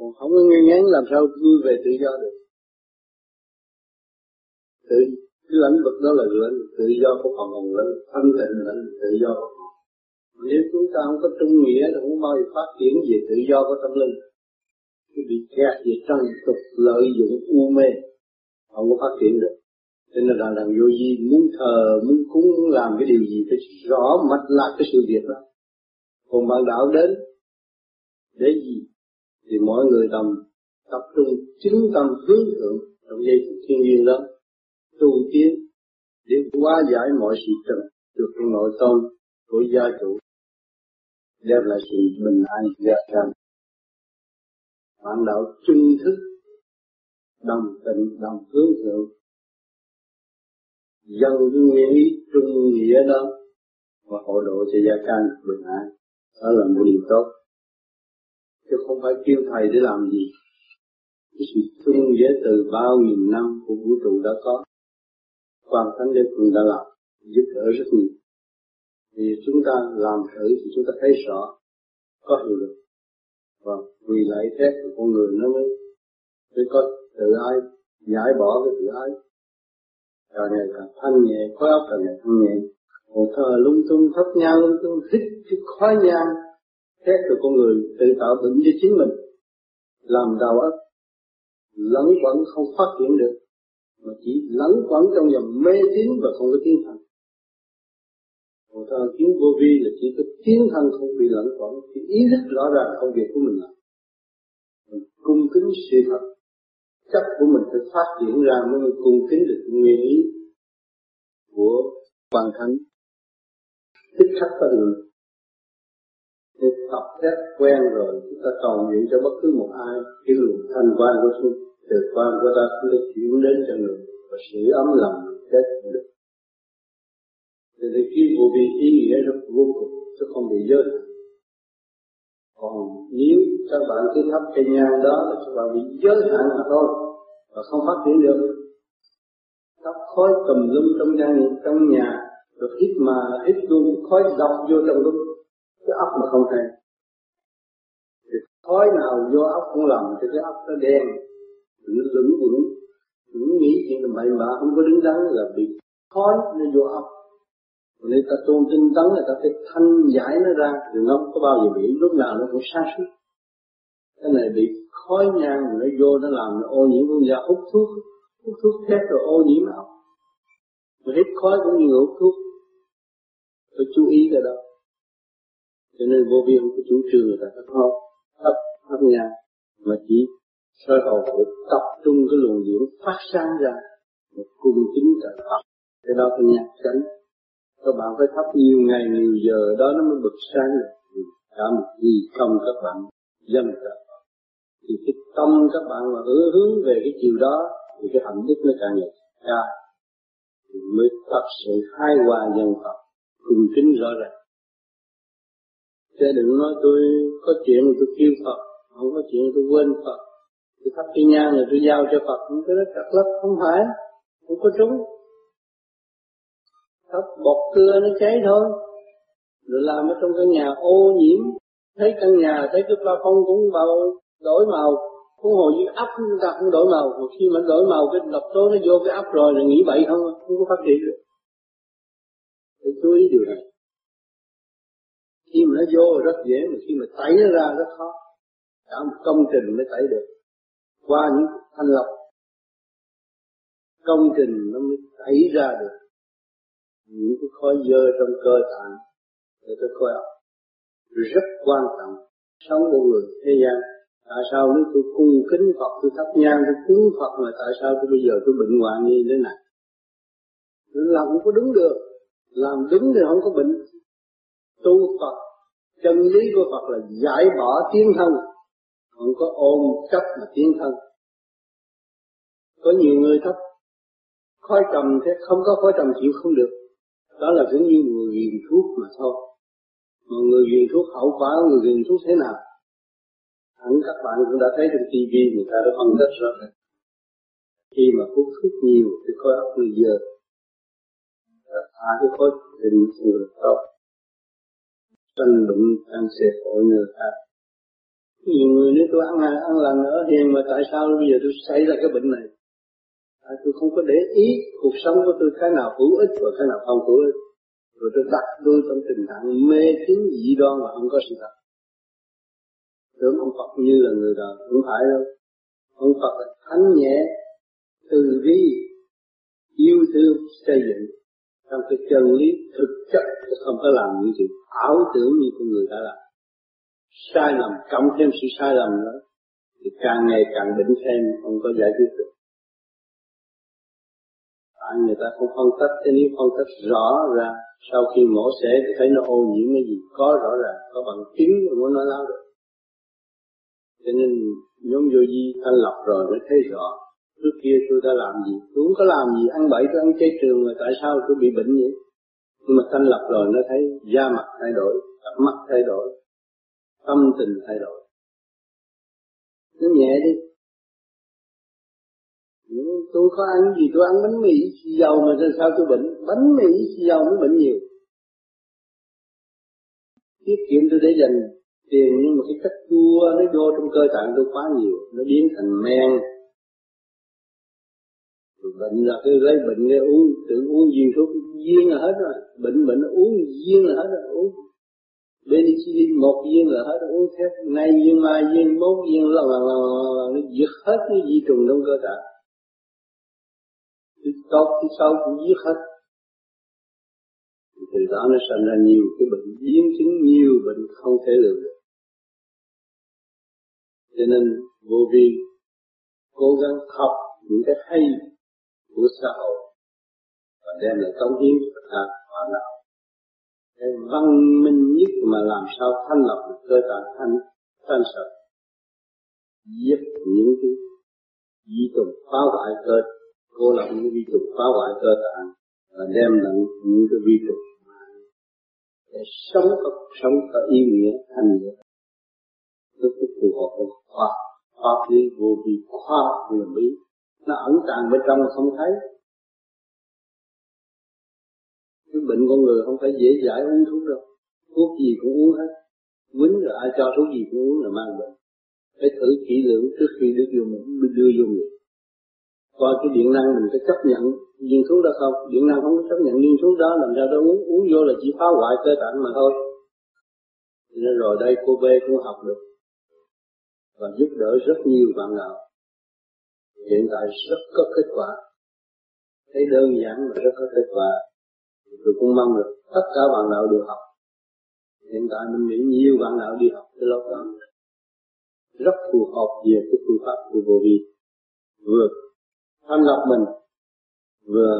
còn không có nghe ngán, làm sao vui về tự do được? Tự, cái lãnh vực đó là lãnh vực tự do của phần hồn lãnh thanh tịnh, lãnh tự do nếu chúng ta không có trung nghĩa thì không bao giờ phát triển về tự do của tâm linh. Cái bị kẹt về trần tục lợi dụng u mê, không có phát triển được. Cho nên là làm vô vi muốn thờ, muốn cúng, muốn làm cái điều gì phải rõ mạch lạc cái sự việc đó. Còn bạn đạo đến, để gì? Thì mọi người tầm tập trung chứng tâm hướng thượng trong dây thiên nhiên đó, tu tiến để hóa giải mọi sự trần được trong nội tâm của gia chủ, đem lại sự bình an gia trang bạn đạo trung thức, đồng tình đồng hướng thượng. Dân cái nguyên ý trung nghĩa đó, và hộ độ cho gia can bình an. Đó là một điều tốt chứ không phải kêu thầy để làm gì. Cái sự trung giới từ bao nghìn năm của vũ trụ đã có, quan thánh đế cũng đã làm, giúp đỡ rất nhiều. Vì chúng ta làm thử thì chúng ta thấy rõ có hiệu lực. Và vì lại thế của con người nó mới mới có tự ái, giải bỏ cái tự ái. Càng ngày càng thanh nhẹ, khói óc càng ngày thanh nhẹ. Một thờ lung tung, thấp nhang, lung tung thích cái khói nhang. Xét của con người, tự tạo bệnh cho chính mình, làm đầu óc lẫn quẩn không phát triển được, mà chỉ lẫn quẩn trong dòng mê tín và không có tiến hành. còn thờ kiến vô vi là chỉ có tiến thân không bị lẫn quẩn, thì ý thức rõ ràng công việc của mình là mình cung kính sự thật. Chất của mình phải phát triển ra mới cung kính được nguyên ý của quan thánh thích khắc có người để tập phép quen rồi, chúng ta cầu nguyện cho bất cứ một ai cái luồng thanh quan của chúng từ quan của ta cũng được chuyển đến cho người, và sự ấm lòng chết được. Thì thì khi vô vi ý nghĩa rất vô cùng chứ không bị giới còn nếu các bạn cứ thắp cây nhang đó là các bạn bị giới hạn mà thôi, và không phát triển được. Thắp khói tùm lum trong nhà trong nhà, được hít mà hít luôn khói độc vô trong lúc cái ốc mà không hay thì khói nào vô ốc cũng làm cho cái ốc nó đen, nó lững quẩn. Những nghĩ chuyện là bậy bạ không có đứng đắn là bị khói nó vô ốc. Nên ta tôn tinh tấn là ta phải thanh giải nó ra, thì nó không có bao giờ bị, lúc nào nó cũng sáng suốt cái này bị khói nhang nó vô, nó làm nó ô nhiễm, con da hút thuốc hút thuốc thép rồi ô nhiễm óc mà hít khói cũng như hút thuốc. Phải chú ý cái đó cho nên vô vi không có chủ trương người ta thấp không thấp thấp nhà, mà chỉ sơ đầu phải tập trung cái luồng điển phát sáng ra một cung kính trời Phật. Cái đó phải nhạc chánh các bạn phải thắp nhiều ngày, nhiều giờ, đó nó mới bực sáng được. Cả một gì công các bạn dân trời thì cái tâm các bạn mà hướng hướng về cái chiều đó, thì cái hạnh đức nó càng ngày cao. Mới thật sự hai hòa dân Phật. Cùng kính rõ ràng chứ đừng nói tôi có chuyện tôi kêu Phật, không có chuyện tôi quên Phật. Tôi thắp cái nhang rồi tôi giao cho Phật, không có rất trật lất không phải, không có trúng. Thắp bọt cưa nó cháy thôi. Rồi làm ở trong căn nhà ô nhiễm. Thấy căn nhà, thấy cái ba phong cũng vào đổi màu, cũng hồi như ấp chúng ta cũng đổi màu. Một khi mà đổi màu, cái độc tố nó vô cái ấp rồi là nghĩ bậy không không có phát triển được. Để chú ý điều này khi mà nó vô rất dễ, mà khi mà tẩy nó ra rất khó. Cả một công trình mới tẩy được. Qua những thanh lọc, công trình nó mới tẩy ra được những cái khói dơ trong cơ tạng để tôi khói học rất quan trọng sống của người thế gian. Tại sao nếu tôi cung kính Phật, tôi thắp nhang, tôi cúng Phật mà tại sao tôi bây giờ tôi bệnh hoạn như thế này? Làm không có đứng được. Làm đứng thì không có bệnh tu Phật. Chân lý của Phật là giải bỏ tiến thân, không có ôm chấp mà tiến thân. Có nhiều người thấp, khói trầm thế, không có khói trầm chịu không được. Đó là giống như người nghiện thuốc mà thôi. Mà người nghiện thuốc hậu quả, người nghiện thuốc thế nào? Hẳn các bạn cũng đã thấy trên TV người ta đã phân tích rồi. khi mà hút thuốc nhiều, thì khói óc người dơ. Thả cái khối tình sự tốt tranh luận ăn xe khổ người khác. Nhiều người nếu tôi ăn à, ăn lần ở hiền mà tại sao bây giờ tôi xảy ra cái bệnh này? À, tôi không có để ý cuộc sống của tôi cái nào hữu ích và cái nào không hữu ích. Rồi tôi đặt tôi trong tình trạng mê tín dị đoan mà không có sự thật. Tưởng ông Phật như là người đời không phải đâu. Ông Phật là thánh nhẹ từ bi yêu thương xây dựng. Trong cái chân lý thực chất không có làm những chuyện ảo tưởng như con người đã làm. Sai lầm, cộng thêm sự sai lầm nữa, thì càng ngày càng bệnh thêm, không có giải quyết được. Tại người ta không phân tích, thế nếu phân tích rõ ra, sau khi mổ xẻ thì thấy nó ô nhiễm cái gì, có rõ ràng, có bằng chứng mà muốn nói lao được. Cho nên nhóm vô di thanh lọc rồi mới thấy rõ, trước kia tôi đã làm gì, tôi không có làm gì, ăn bậy, tôi ăn chay trường mà tại sao tôi bị bệnh vậy? Nhưng mà thanh lập rồi nó thấy da mặt thay đổi cặp mắt thay đổi, tâm tình thay đổi. Nó nhẹ đi. Ừ, tôi có ăn gì, tôi ăn bánh mì xì dầu mà sao tôi bệnh? Bánh mì xì dầu mới bệnh nhiều. Tiết kiệm tôi để dành tiền, nhưng mà cái cách chua, nó vô trong cơ tạng tôi quá nhiều, nó biến thành men bệnh là cứ lấy bệnh để uống tự uống gì thuốc viên là hết rồi. Bệnh bệnh uống viên là hết rồi, uống. Penicillin một viên là hết rồi, uống thép nay viên, mai viên, mốt viên, là là là nó diệt hết cái di trùng trong cơ thể. Thì tốt thì sau cũng giết hết. Từ đó nó sinh ra nhiều cái bệnh biến chứng, nhiều bệnh không thể lường được. Cho nên vô vi cố gắng học những cái hay của xã hội, và đem lại công hiến cho ta hòa đạo. Cái văn minh nhất mà làm sao thanh lọc được cơ tạng thanh thanh sạch, giết những cái di trùng phá hoại cơ, cô lập những vi trùng phá hoại cơ tạng, và đem lại những cái vi trùng để sống có sống có ý nghĩa thành nghĩa tức rất phù hợp với khoa khoa lý vô vi, khoa huyền bí nó ẩn tàng bên trong không thấy. Cái bệnh con người không phải dễ dãi uống thuốc đâu. Thuốc gì cũng uống hết. Quýnh rồi ai cho thuốc gì cũng uống là mang bệnh. Phải thử kỹ lưỡng trước khi đưa vô mình đưa vô người coi cái điện năng mình có chấp nhận viên thuốc đó không điện năng không có chấp nhận viên thuốc đó, làm sao đó uống uống vô là chỉ phá hoại cơ tạng mà thôi. Nên rồi đây cô B cũng học được và giúp đỡ rất nhiều bạn nào hiện tại rất có kết quả. Thấy đơn giản mà rất có kết quả. Tôi cũng mong được tất cả bạn nào đều học. Hiện tại mình nghĩ nhiều bạn nào đi học cái lớp đó. Rất phù hợp về cái phương pháp của vô vi vừa thanh lọc mình, vừa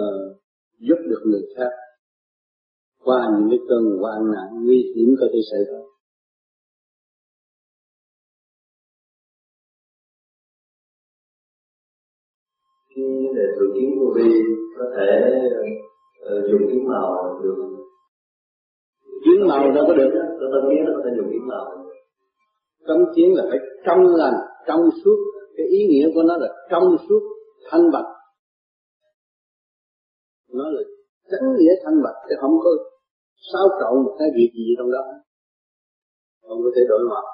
giúp được người khác. Qua những cái cơn hoạn nạn, nguy hiểm có thể xảy ra. Thử kiến vô vi có thể uh, dùng kiến màu được. Kiến màu đâu có được. có tâm kiến nó có thể dùng kiến màu. Cấm kiến là phải trong lành trong suốt. Cái ý nghĩa của nó là trong suốt thanh bạch. Nó là chánh nghĩa thanh bạch chứ không có sao trộn một cái việc gì trong đó. Không có thể đổi mặt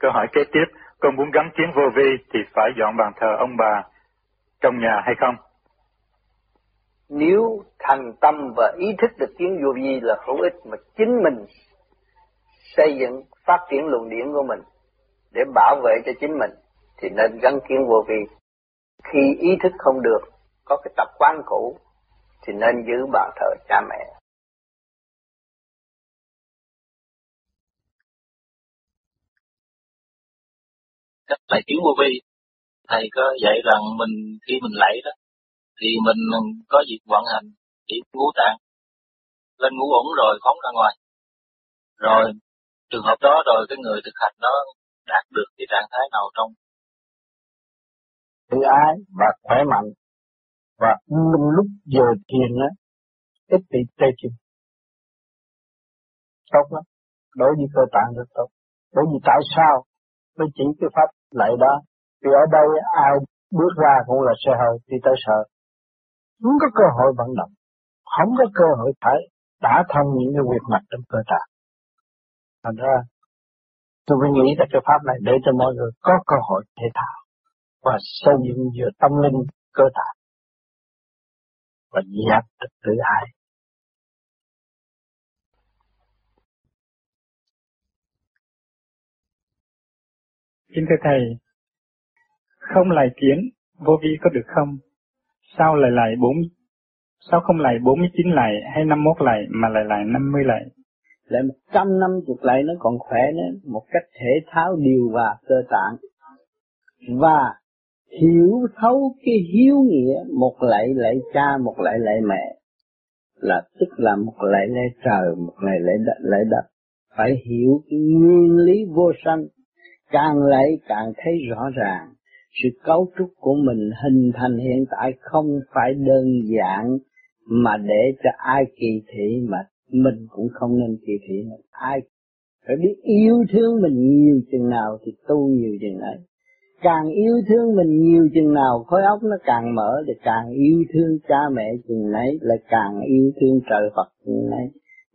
Câu hỏi kế tiếp, con muốn gắn kiến vô vi thì phải dọn bàn thờ ông bà trong nhà hay không? Nếu thành tâm và ý thức được kiến vô vi là hữu ích mà chính mình xây dựng phát triển luồng điển của mình để bảo vệ cho chính mình thì nên gắn kiến vô vi. Khi ý thức không được, có cái tập quán cũ thì nên giữ bàn thờ cha mẹ. Cách lạy kiến vô vi, thầy có dạy rằng mình khi mình lạy đó, thì mình có việc vận hành chỉ ngũ tạng. Lên ngũ ổn rồi phóng ra ngoài. Rồi trường hợp đó rồi cái người thực hành đó đạt được cái trạng thái nào trong? Tự ái và khỏe mạnh. Và lúc giờ thiền á ít bị tê chân tốt lắm. Đối với cơ tạng rất tốt. Bởi vì tại sao? Mới chỉ cái pháp lại đó vì ở đây ai bước ra cũng là xe hơi thì tới sợ không có cơ hội vận động, không có cơ hội phải đã thông những cái việc mạch trong cơ thể. thành ra, tôi mới nghĩ ra cái pháp này để cho mọi người có cơ hội thể thao và xây dựng giữa tâm linh cơ thể và giác được tự ai. Kính thưa Thầy, không lại kiến vô vi có được không? Sao lại lại bốn sao không lại 49 lại hay 51 lại mà lại lại 50 lại? lại một trăm năm chục lại nó còn khỏe nữa một cách thể tháo điều và cơ tạng và hiểu thấu cái hiếu nghĩa một lạy lạy cha một lạy lạy mẹ là tức là một lạy lạy trời một lạy lạy đất lạy đất phải hiểu cái nguyên lý vô sanh càng lấy càng thấy rõ ràng, sự cấu trúc của mình hình thành hiện tại không phải đơn giản mà để cho ai kỳ thị mà mình cũng không nên kỳ thị ai phải biết yêu thương mình nhiều chừng nào thì tu nhiều chừng ấy. Càng yêu thương mình nhiều chừng nào, khối óc nó càng mở thì càng yêu thương cha mẹ chừng ấy là càng yêu thương trời Phật chừng ấy.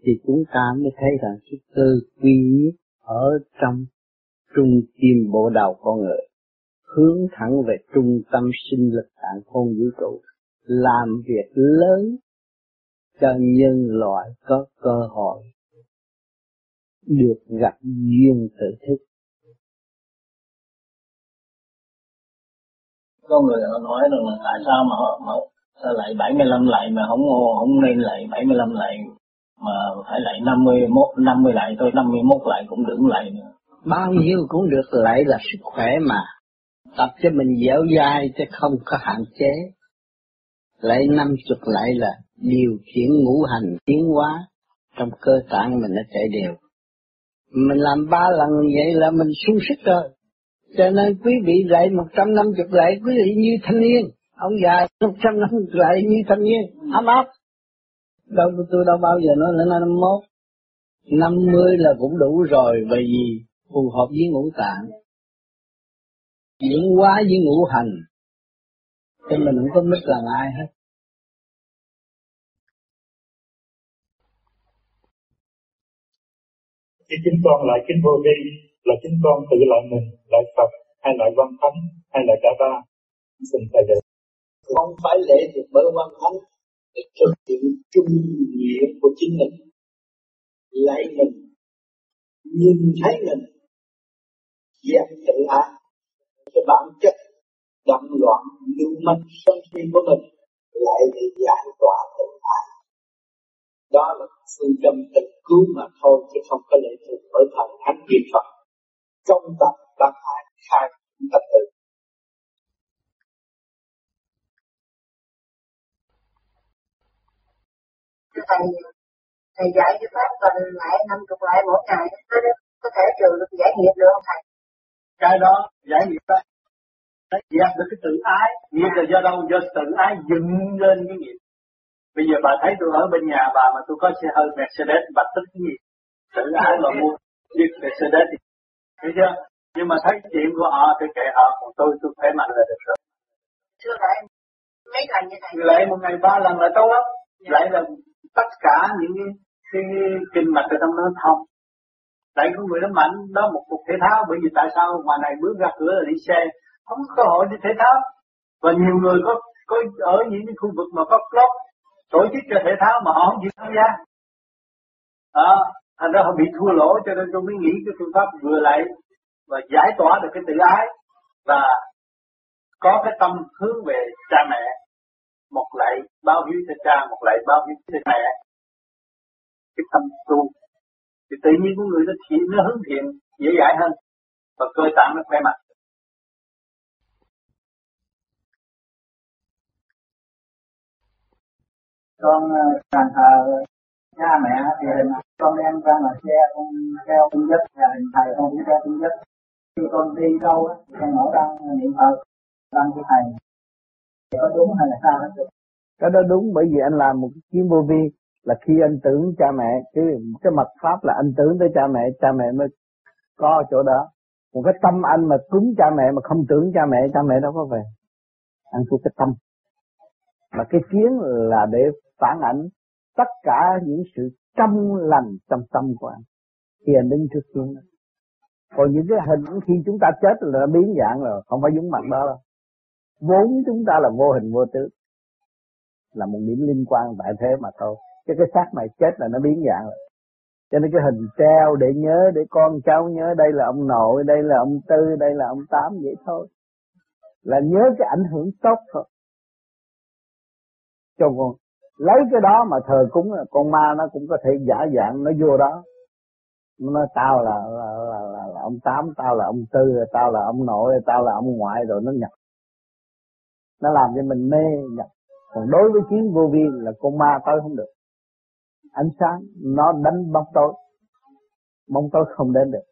Thì chúng ta mới thấy rằng sự cơ quý ở trong trung tim bộ đầu con người hướng thẳng về trung tâm sinh lực tạng khôn vũ trụ làm việc lớn cho nhân loại có cơ hội được gặp duyên tự thức. Có người họ nói rằng là tại sao mà họ, họ sao lại 75 lạy mà không không nên lạy 75 lạy mà phải lạy 51 50 lạy thôi 51 lạy cũng đừng lạy nữa bao nhiêu cũng được lại là sức khỏe mà. Tập cho mình dẻo dai chứ không có hạn chế. Lại năm chục lại là điều khiển ngũ hành tiến hóa. Trong cơ tạng mình nó chạy đều. Mình làm ba lần vậy là mình sung sức rồi. Cho nên quý vị lại một trăm năm chục lại quý vị như thanh niên. Ông già một trăm năm lại như thanh niên. Ấm áp. Đâu tôi đâu bao giờ nói là năm mốt. Năm mươi là cũng đủ rồi, bởi vì phù hợp với ngũ tạng diễn hóa với ngũ hành. Cho mình không có biết là ai hết. Khi chính con lại kính vô vi là chính con tự lại mình lại Phật hay lại văn thánh hay là cả ba. Xin thầy được không phải lệ thuộc bởi văn thánh. Để thực hiện trung nghĩa của chính mình. Lấy mình nhìn thấy mình dẹp tự ái. Cái bản chất động loạn lưu manh sân si của mình lại bị giải tỏa tự ái. Đó là phương châm tự cứu mà thôi, chứ không có lệ thuộc bởi thần thánh gì Phật. Trong tập bác hại khai tập tự thầy thầy dạy cái pháp tuần lại năm chục lại mỗi ngày có thể trừ được giải nghiệp được không thầy? Cái đó giải nghiệp đó nó dẹp được cái tự ái. Nghiệp là do đâu? Do tự ái dựng lên cái nghiệp. Bây giờ bà thấy tôi ở bên nhà bà mà tôi có xe hơi Mercedes bà tức cái gì tự ái mà mua chiếc Mercedes thì thấy chưa? Nhưng mà thấy chuyện của họ thì kệ họ còn tôi tôi khỏe mạnh là được rồi. Chưa lại mấy lần như này? Lại một ngày ba lần là tốt lắm. Dạ. lại là tất cả những cái, cái, cái kinh mạch ở trong nó thông tại con người nó mạnh, đó một cuộc thể thao bởi vì tại sao ngoài này bước ra cửa là đi xe? Không có cơ hội đi thể thao và nhiều người có có ở những cái khu vực mà có club tổ chức cho thể thao mà họ không chịu tham gia. Đó, thành ra họ bị thua lỗ cho nên tôi mới nghĩ cái phương pháp vừa lại và giải tỏa được cái tự ái và có cái tâm hướng về cha mẹ, một lại bao hiếu cho cha, một lại bao hiếu cho mẹ. Cái tâm tu thì tự nhiên của người nó thiện nó hướng thiện dễ dãi hơn. Và cơ tạng nó khỏe mạnh. Con càng ờ, thờ cha mẹ thì con đem ra là xe con theo cung dứt và hình thầy con cũng theo cung dứt khi con đi đâu á con mở đăng niệm phật đăng của thầy. Thì có đúng hay là sao đó cái đó đúng bởi vì anh làm một cái chuyến vô vi là khi anh tưởng cha mẹ, cái cái mật pháp là anh tưởng tới cha mẹ cha mẹ mới có chỗ đó. Một cái tâm anh mà cúng cha mẹ mà không tưởng cha mẹ cha mẹ đâu có về. Anh thuộc cái tâm. Mà cái kiến là để phản ảnh tất cả những sự trong lành trong tâm của anh. Khi anh đứng trước gương còn những cái hình khi chúng ta chết là nó biến dạng rồi, không phải dũng mặt đó đâu. Vốn chúng ta là vô hình vô tướng là một điểm liên quan tại thế mà thôi chứ cái xác mày chết là nó biến dạng rồi. Cho nên cái hình treo để nhớ để con cháu nhớ đây là ông nội đây là ông tư đây là ông tám vậy thôi. Là nhớ cái ảnh hưởng tốt thôi. Cho con lấy cái đó mà thờ cúng con ma nó cũng có thể giả dạng nó vô đó. Nó nói tao là là, là, là, là ông tám tao là ông tư tao là ông nội tao là ông ngoại rồi nó nhập. Nó làm cho mình mê nhập. Còn đối với kiến vô vi là con ma tới không được ánh sáng, nó đánh bóng tối. Bóng tối không đến được.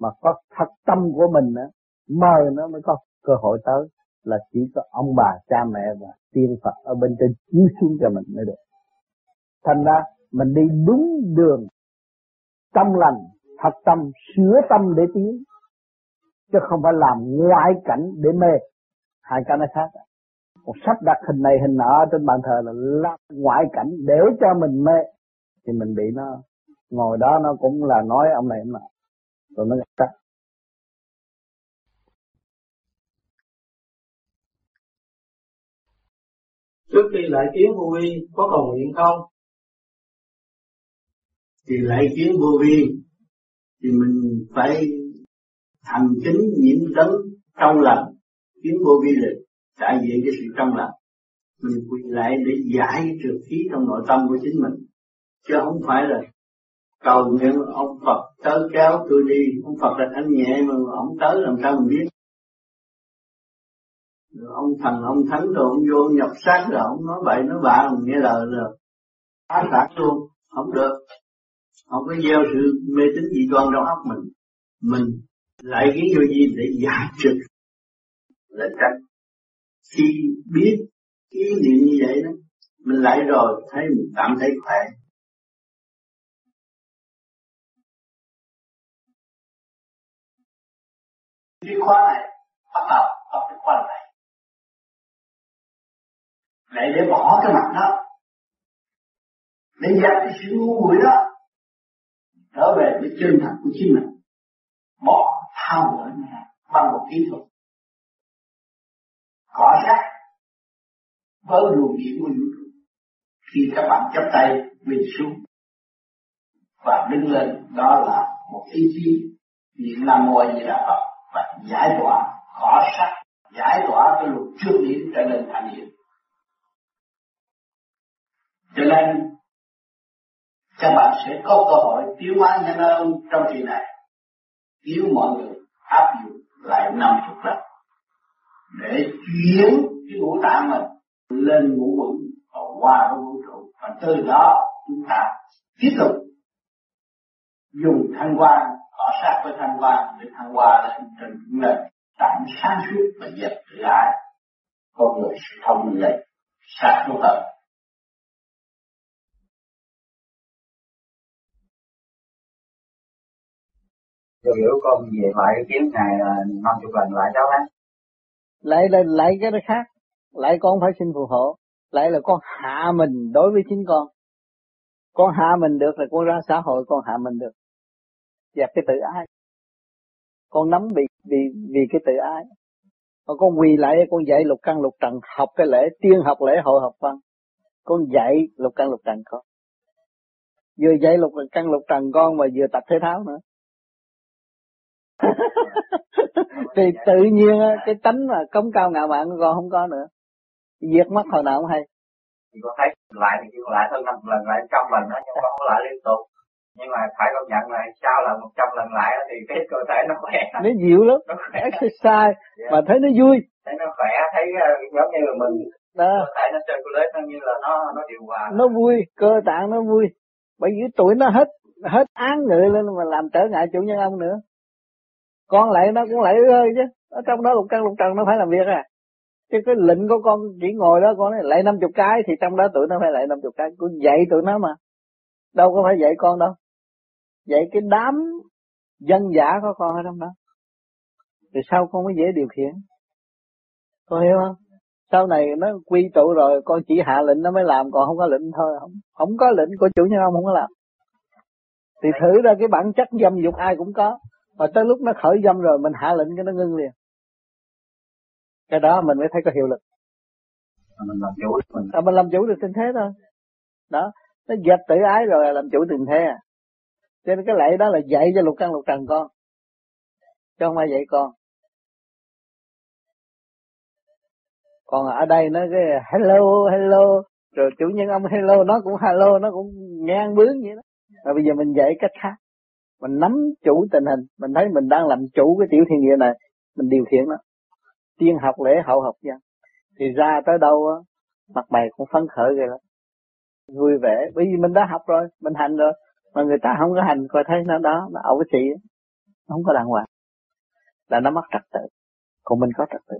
Mà có thật tâm của mình á mờ nó mới có cơ hội tới. Là chỉ có ông bà, cha mẹ và tiên Phật ở bên trên chiếu xuống cho mình mới được. Thành ra, mình đi đúng đường tâm lành, thật tâm, sửa tâm để tiến. Chứ không phải làm ngoại cảnh để mê. Hai cái nó khác. Một sắp đặt hình này, hình nọ trên bàn thờ là làm ngoại cảnh để cho mình mê thì mình bị nó, ngồi đó nó cũng là nói ông này ông nọ. Rồi nó cắt trước khi lại kiến vô vi, có cầu nguyện không? Thì lại kiến vô vi, thì mình phải thành kính nhiễm tấn trong lành. Kiến vô vi là đại diện cho sự trong lành. Mình quỳ lại để giải trượt khí trong nội tâm của chính mình chứ không phải là cầu nguyện ông Phật tới kéo tôi đi. Ông Phật là thanh nhẹ mà ông tới làm sao mình biết? Rồi ông thần ông thánh rồi ông vô nhập sát rồi ông nói bậy nói bạ mình nghe lời rồi phá sản luôn. Không được. Không có gieo sự mê tín dị đoan trong óc mình. Mình lại kiến vô gì để giải trực là tránh khi biết ý niệm như vậy đó, mình lại rồi thấy mình cảm thấy khỏe. Cái khóa này, bắt đầu học cái khóa này. Lại để bỏ cái mặt đó. Để dẹp cái sự ngu muội đó, trở về với chân thật của chính mình. Bỏ thao gỡ nhà bằng một kỹ thuật. Cỏ sát với luồng điện của vũ trụ. Khi các bạn chấp tay mình xuống và đứng lên, đó là một ý chí, niệm nam mô a di đà phật và giải tỏa khó sắc, giải tỏa cái luật chương điểm trở nên thành hiện cho nên, các bạn sẽ có cơ hội tiêu hóa nhanh hơn trong kỳ này, nếu mọi người áp dụng lại năm chục lần để chuyển cái ngũ tạng mình lên ngũ quẩn và qua cái vũ trụ. Và từ đó, chúng ta tiếp tục dùng thanh quan cọ sát với thanh quan để thanh quan lên trên nền tảng sáng suốt và dẹp tự ái con người sẽ thông minh lên sáng suốt hơn Tôi hiểu con về lại kiếm ngày là năm chục lần lại cháu hết. Lại là lại cái đó khác. Lại con phải xin phù hộ. Lại là con hạ mình đối với chính con. Con hạ mình được là con ra xã hội con hạ mình được. Dẹp cái tự ái. Con nắm bị vì vì cái tự ái. Còn con quỳ lại con dạy lục căn lục trần học cái lễ tiên học lễ hội học văn. Con dạy lục căn lục trần con. Vừa dạy lục căn lục trần con mà vừa tập thể thao nữa thì tự nhiên cái tánh mà cống cao ngạo mạn của con không có nữa diệt mất hồi nào không hay thì con thấy lại thì con lại hơn năm lần lại trăm lần đó nhưng con không lại liên tục nhưng mà phải công nhận là sau lần một trăm lần lại thì cái cơ thể nó khỏe. Nó dịu lắm nó khỏe. exercise yeah. mà thấy nó vui. Thấy nó khỏe thấy uh, giống như là mình đó. cơ thể nó circulate nó như là nó nó điều hòa. Nó vui cơ tạng nó vui. Bởi vì tuổi nó hết hết án ngự lên mà làm trở ngại chủ nhân ông nữa. Con lại nó cũng lại ơi chứ. Ở trong đó lục căn lục trần nó phải làm việc à. Chứ cái lệnh của con chỉ ngồi đó con nói lại năm chục cái thì trong đó tụi nó phải lại năm chục cái. Con dạy tụi nó mà đâu có phải dạy con đâu. Dạy cái đám dân giả của con ở trong đó. Thì sao con mới dễ điều khiển? Con hiểu không? Sau này nó quy tụ rồi con chỉ hạ lệnh nó mới làm còn không có lệnh thôi. Không không có lệnh của chủ nhân ông không có làm. Thì thử ra cái bản chất dâm dục ai cũng có. Mà tới lúc nó khởi dâm rồi mình hạ lệnh cái nó ngưng liền. Cái đó mình mới thấy có hiệu lực. Mình làm chủ mình. À, mình làm chủ được tình thế thôi. Đó nó dẹp tự ái rồi làm chủ tình thế à. Cho nên cái lệ đó là dạy cho lục căn lục trần con. Chứ không ai dạy con. Còn ở đây nó cái hello hello. Rồi chủ nhân ông hello, nó cũng hello, nó cũng ngang bướng vậy đó. Rồi bây giờ mình dạy cách khác. Mình nắm chủ tình hình. Mình thấy mình đang làm chủ cái tiểu thiên địa này, mình điều khiển nó. Tiên học lễ, hậu học dân thì ra tới đâu á, mặt mày cũng phấn khởi rồi đó vui vẻ. Bởi vì mình đã học rồi, mình hành rồi, mà người ta không có hành, coi thấy nó đó, nó ẩu xị, nó không có đàng hoàng. Là nó mất trật tự. Còn mình có trật tự.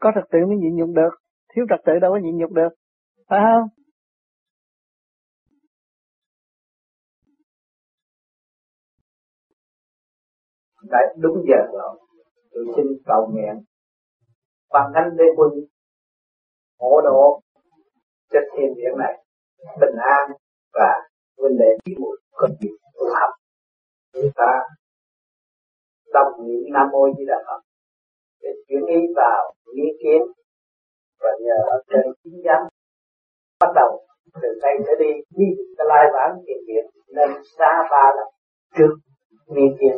Có trật tự mới nhịn nhục được. Thiếu trật tự đâu có nhịn nhục được. Phải không? Đã đúng giờ rồi. Tôi xin cầu nguyện. Bằng anh đế quân, hộ độ cho thiên địa này, bình an và vấn đề đi muội có dịp tu học chúng ta đồng niệm nam mô di đà phật để chuyển ý vào ý kiến và nhờ trên chính giám bắt đầu từ đây sẽ đi. Đi cái lai vãng tiền điện nên xa ba lần trước niên tiền